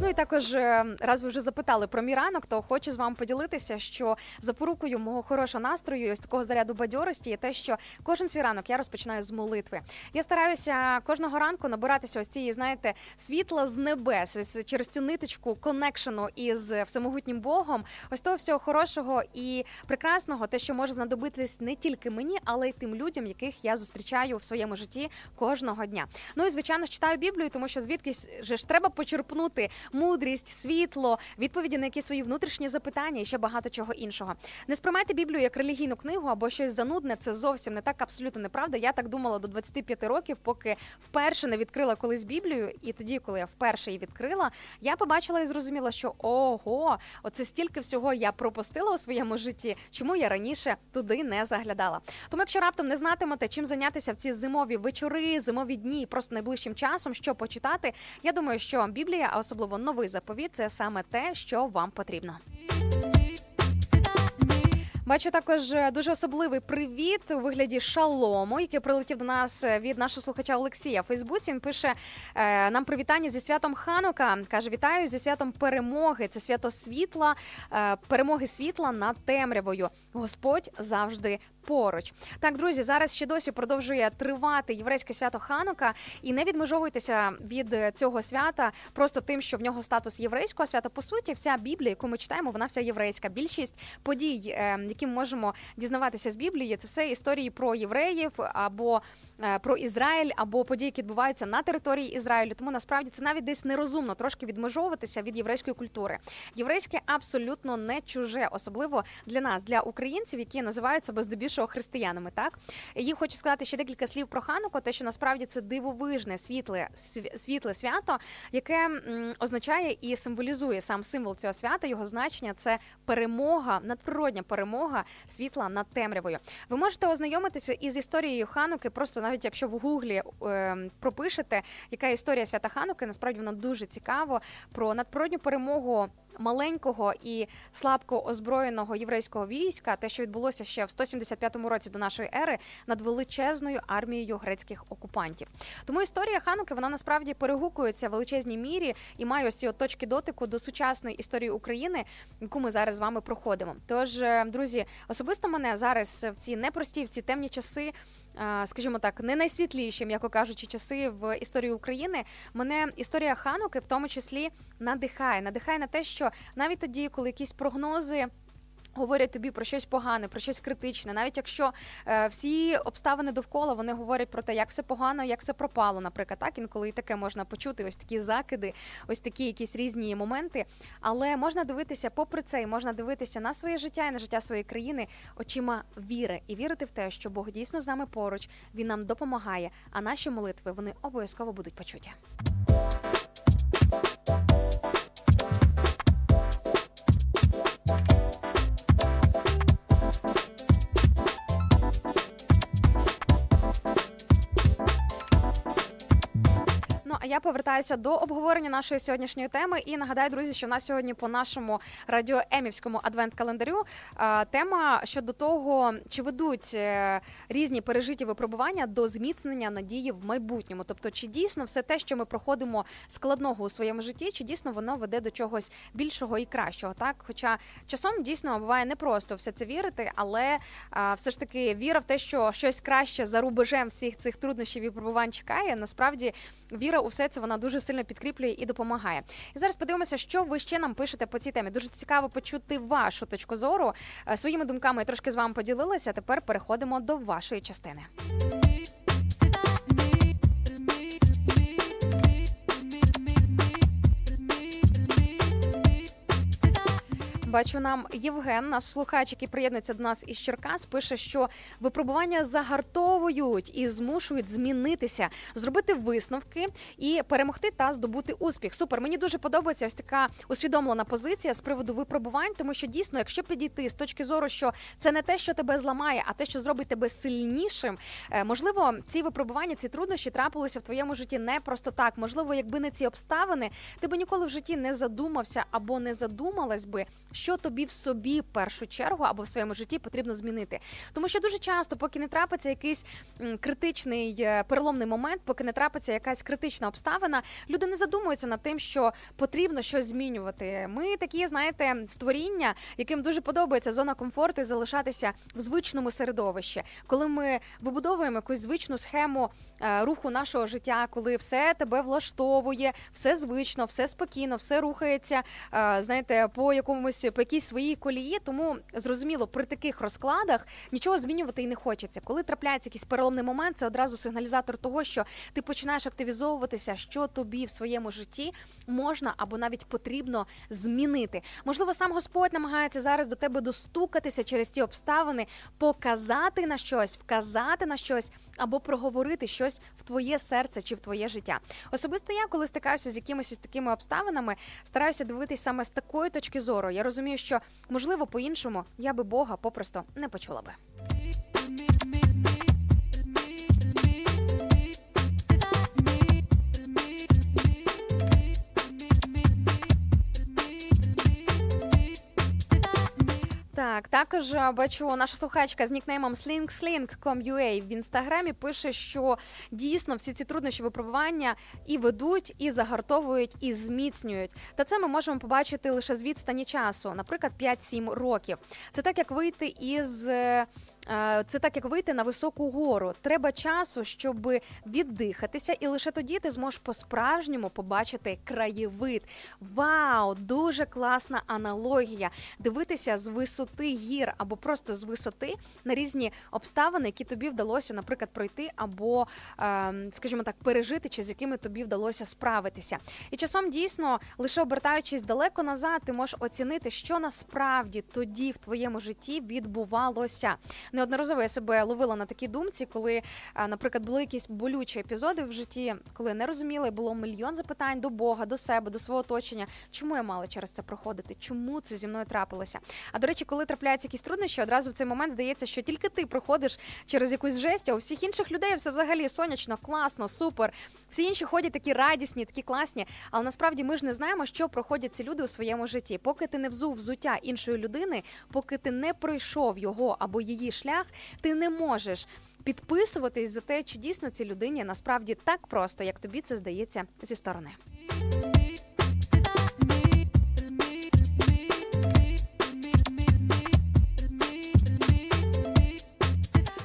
Ну і також, е, раз ви вже запитали про мій ранок, то хочу з вами поділитися, що запорукою мого хорошого настрою і ось такого заряду бадьорості є те, що кожен свій ранок я розпочинаю з молитви. Я стараюся кожного ранку набиратися ось цієї, знаєте, світла з небес, ось через цю ниточку коннекшену із всемогутнім Богом, ось того всього хорошого і прекрасного, те, що може знадобитись не тільки мені, але й тим людям, яких я зустрічаю в своєму житті кожного дня. Ну і звичайно ж читаю Біблію, тому що звідки ж треба почерпнути мудрість, світло, відповіді на якісь свої внутрішні запитання і ще багато чого іншого. Не сприймайте Біблію як релігійну книгу або щось занудне. Це зовсім не так, абсолютно неправда. Я так думала до 25 років, поки вперше не відкрила колись Біблію. І тоді, коли я вперше її відкрила, я побачила і зрозуміла, що ого, оце стільки всього я пропустила у своєму житті, чому я раніше туди не заглядала. Тому, якщо раптом не знатимете, чим зайнятися в ці зимові вечори, зимові дні, просто найближчим часом, що почитати, я думаю, що Біблія, а особливо новий заповіт, це саме те, що вам потрібно. Бачу також е, дуже особливий привіт у вигляді шалому, який прилетів до нас е, від нашого слухача Олексія в Фейсбуці. Він пише е, нам привітання зі святом Ханука. каже: Вітаю зі святом перемоги. Це свято світла, перемоги світла над темрявою. Господь завжди поруч. Так, друзі, зараз ще досі продовжує тривати єврейське свято Ханука, і не відмежовуйтеся від цього свята просто тим, що в нього статус єврейського свята. По суті, вся Біблія, яку ми читаємо, вона вся єврейська. Більшість подій, які ми можемо дізнаватися з Біблії, це все історії про євреїв або е, про Ізраїль, або події, які відбуваються на території Ізраїлю. Тому насправді це навіть десь нерозумно трошки відмежовуватися від єврейської культури. Єврейське абсолютно не чуже, особливо для нас, для українців, які називають себе здебільшого християнами. Так і хочу сказати ще декілька слів про Хануку, те, що насправді це дивовижне світле світле свято, яке означає і символізує сам символ цього свята. Його значення це перемога, надприродня перемога світла над темрявою. Ви можете ознайомитися із історією Хануки, просто навіть якщо в гуглі е, пропишете, яка історія свята Хануки, насправді вона дуже цікаво про надприродню перемогу. Маленького і слабко озброєного єврейського війська, те, що відбулося ще в 175 році до нашої ери, над величезною армією грецьких окупантів. Тому історія Хануки вона насправді перегукується в величезній мірі і має ось ці от точки дотику до сучасної історії України, яку ми зараз з вами проходимо. Тож, е, друзі, особисто мене зараз в ці непрості, в ці темні часи. Скажімо так, не найсвітліші, м'яко кажучи, часи в історії України. Мене історія Хануки в тому числі надихає. Надихає на те, що навіть тоді, коли якісь прогнози. Говорять тобі про щось погане, про щось критичне, навіть якщо е, всі обставини довкола вони говорять про те, як все погано, як все пропало, наприклад, так інколи і таке можна почути, ось такі закиди, ось такі якісь різні моменти. Але можна дивитися, попри це, і можна дивитися на своє життя і на життя своєї країни очима віри і вірити в те, що Бог дійсно з нами поруч, він нам допомагає. А наші молитви вони обов'язково будуть почуті. Я повертаюся до обговорення нашої сьогоднішньої теми і нагадаю, друзі, що в нас сьогодні по нашому радіоемівському адвент-календарю е, тема щодо того, чи ведуть е, різні пережиті випробування до зміцнення надії в майбутньому. Тобто, чи дійсно все те, що ми проходимо складного у своєму житті, чи дійсно воно веде до чогось більшого і кращого, так? Хоча часом дійсно буває непросто все це вірити, але все ж таки віра в те, що щось краще за рубежем всіх цих труднощів і випробувань чекає. Насправді віра у все це вона дуже сильно підкріплює і допомагає. І зараз подивимося, що ви ще нам пишете по цій темі. Дуже цікаво почути вашу точку зору. Е, Своїми думками я трошки з вами поділилася. Тепер переходимо до вашої частини. Бачу, нам Євген, наш слухач, який приєднується до нас із Черкас, пише, що випробування загартовують і змушують змінитися, зробити висновки і перемогти та здобути успіх. Супер, мені дуже подобається ось така усвідомлена позиція з приводу випробувань, тому що дійсно, якщо підійти з точки зору, що це не те, що тебе зламає, а те, що зробить тебе сильнішим. е, Можливо, ці випробування, ці труднощі трапилися в твоєму житті не просто так. Можливо, якби не ці обставини, ти би ніколи в житті не задумався або не задумалась би, що тобі в собі в першу чергу або в своєму житті потрібно змінити. Тому що дуже часто, поки не трапиться якийсь критичний е, переломний момент, поки не трапиться якась критична обставина, люди не задумуються над тим, що потрібно щось змінювати. Ми такі, знаєте, створіння, яким дуже подобається зона комфорту і залишатися в звичному середовищі. Коли ми вибудовуємо якусь звичну схему руху нашого життя, коли все тебе влаштовує, все звично, все спокійно, все рухається, е, знаєте, по якомусь по якійсь своїй колії. Тому зрозуміло, при таких розкладах нічого змінювати і не хочеться. Коли трапляється якийсь переломний момент, це одразу сигналізатор того, що ти починаєш активізовуватися, що тобі в своєму житті можна або навіть потрібно змінити. Можливо, сам Господь намагається зараз до тебе достукатися через ці обставини, показати на щось, вказати на щось або проговорити щось в твоє серце чи в твоє життя. Особисто я, коли стикаюся з якимись такими обставинами, стараюся дивитися саме з такої точки зору. Я розумію, що можливо по-іншому я би Бога попросту не почула би. Так, також е, бачу наша слухачка з нікнеймом slingsling.com.ua в інстаграмі пише, що дійсно всі ці труднощі випробування і ведуть, і загартовують, і зміцнюють. Та це ми можемо побачити лише з відстані часу, наприклад, 5-7 років. Це так, як вийти із. Е, е, Це так, як вийти на високу гору. Треба часу, щоб віддихатися, і лише тоді ти зможеш по-справжньому побачити краєвид. Вау, дуже класна аналогія. Дивитися з висоти гір або просто з висоти на різні обставини, які тобі вдалося, наприклад, пройти або, ем, скажімо так, пережити, чи з якими тобі вдалося справитися. І часом дійсно, лише обертаючись далеко назад, ти можеш оцінити, що насправді тоді в твоєму житті відбувалося. Неодноразово я себе ловила на такій думці, коли, наприклад, були якісь болючі епізоди в житті, коли не розуміла, і було мільйон запитань до Бога, до себе, до свого оточення. Чому я мала через це проходити? Чому це зі мною трапилося? А до речі, коли трапляються якісь труднощі, одразу в цей момент здається, що тільки ти проходиш через якусь жесть, а у всіх інших людей все взагалі сонячно, класно, супер. Всі інші ходять такі радісні, такі класні. Але насправді ми ж не знаємо, що проходять ці люди у своєму житті. Поки ти не взув взуття іншої людини, поки ти не пройшов його або її шлях, ти не можеш. Підписуватись за те, чи дійсно цій людині насправді так просто, як тобі це здається зі сторони.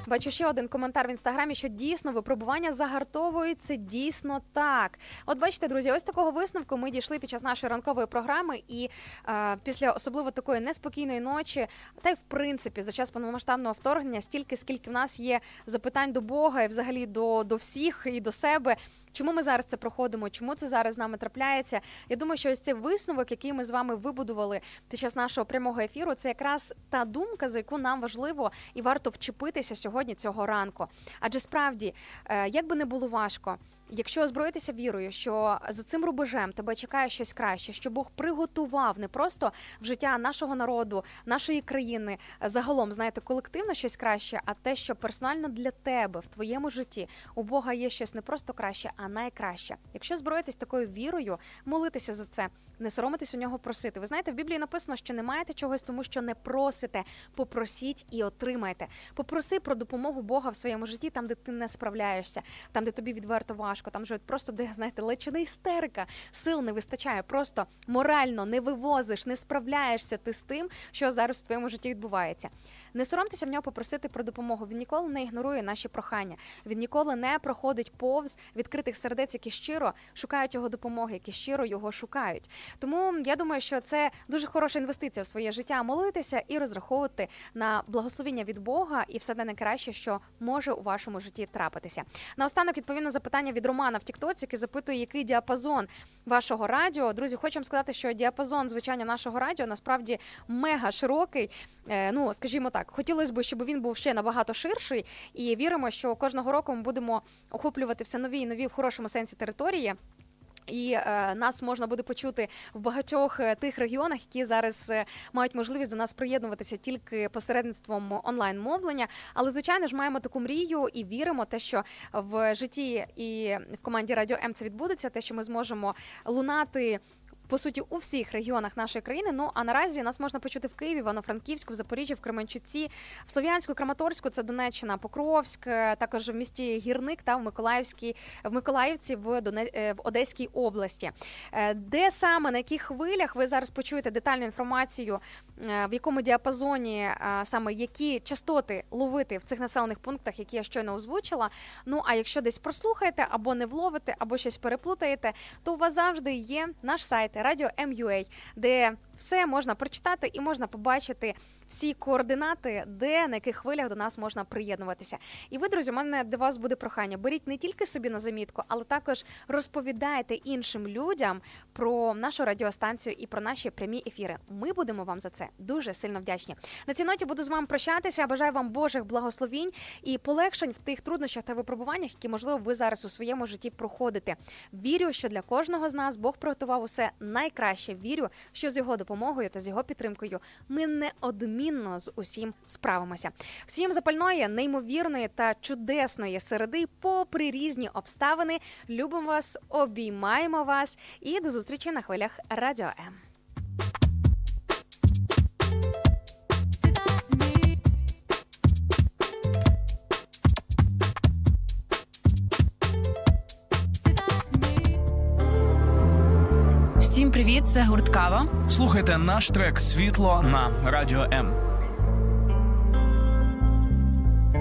Бачу ще один коментар в інстаграмі, що дійсно випробування загартовується дійсно так. От бачите, друзі, ось такого висновку ми дійшли під час нашої ранкової програми, і е, після особливо такої неспокійної ночі, та й в принципі за час повномасштабного вторгнення, стільки скільки в нас є запитань до Бога і взагалі до, до всіх і до себе. Чому ми зараз це проходимо? Чому це зараз з нами трапляється? Я думаю, що ось цей висновок, який ми з вами вибудували під час нашого прямого ефіру, це якраз та думка, за яку нам важливо і варто вчепитися сьогодні цього ранку. Адже справді, е, як би не було важко. Якщо озброїтися вірою, що за цим рубежем тебе чекає щось краще, що Бог приготував не просто в життя нашого народу, нашої країни, загалом, знаєте, колективно щось краще, а те, що персонально для тебе в твоєму житті у Бога є щось не просто краще, а найкраще. Якщо зброїтись такою вірою, молитися за це, не соромитись у нього просити. Ви знаєте, в Біблії написано, що не маєте чогось, тому що не просите. Попросіть і отримайте. Попроси про допомогу Бога в своєму житті, там, де ти не справляєшся, там, де тобі відверто важко, там же просто де знаєте, лечена істерика, сил не вистачає. Просто морально не вивозиш, не справляєшся ти з тим, що зараз в твоєму житті відбувається. Не соромтеся в нього попросити про допомогу. Він ніколи не ігнорує наші прохання. Він ніколи не проходить повз відкритих сердець, які щиро шукають його допомоги, які щиро його шукають. Тому я думаю, що це дуже хороша інвестиція в своє життя молитися і розраховувати на благословіння від Бога і все те найкраще, що може у вашому житті трапитися. Наостанок відповім на запитання від Романа в Тіктоці, який запитує, який діапазон вашого радіо. Друзі, хочу вам сказати, що діапазон звучання нашого радіо насправді мега широкий. Е, Ну, скажімо так, хотілося б, щоб він був ще набагато ширший, і віримо, що кожного року ми будемо охоплювати все нові і нові в хорошому сенсі території. І е, нас можна буде почути в багатьох е, тих регіонах, які зараз е, мають можливість до нас приєднуватися тільки посередництвом онлайн мовлення. Але звичайно ж маємо таку мрію і віримо, те, що в житті і в команді Радіо М це відбудеться, те, що ми зможемо лунати. По суті, у всіх регіонах нашої країни. Ну а наразі нас можна почути в Києві, Івано-Франківську, в Запоріжжі, в Кременчуці, в Слов'янську, Краматорську, це Донеччина, Покровськ, е, також в місті Гірник та в Миколаївській в Миколаївці в Доне... е, в Одеській області. Е, Де саме на яких хвилях ви зараз почуєте детальну інформацію, в якому діапазоні саме які частоти ловити в цих населених пунктах, які я щойно озвучила. Ну а якщо десь прослухаєте або не вловите, або щось переплутаєте, то у вас завжди є наш сайт Радіо М.Ю.А., де все можна прочитати і можна побачити всі координати, де на яких хвилях до нас можна приєднуватися. І ви, друзі, у мене до вас буде прохання. Беріть не тільки собі на замітку, але також розповідайте іншим людям про нашу радіостанцію і про наші прямі ефіри. Ми будемо вам за це дуже сильно вдячні. На цій ноті буду з вами прощатися. Бажаю вам Божих благословінь і полегшень в тих труднощах та випробуваннях, які можливо ви зараз у своєму житті проходите. Вірю, що для кожного з нас Бог приготував усе найкраще. Вірю, що з його допомогою та з його підтримкою ми неодмінно з усім справимося. Всім запальної, неймовірної та чудесної середи, попри різні обставини. Любимо вас, обіймаємо вас і до зустрічі на хвилях Радіо М. привіт, це гурт Кава. Слухайте наш трек Світло на Радіо М.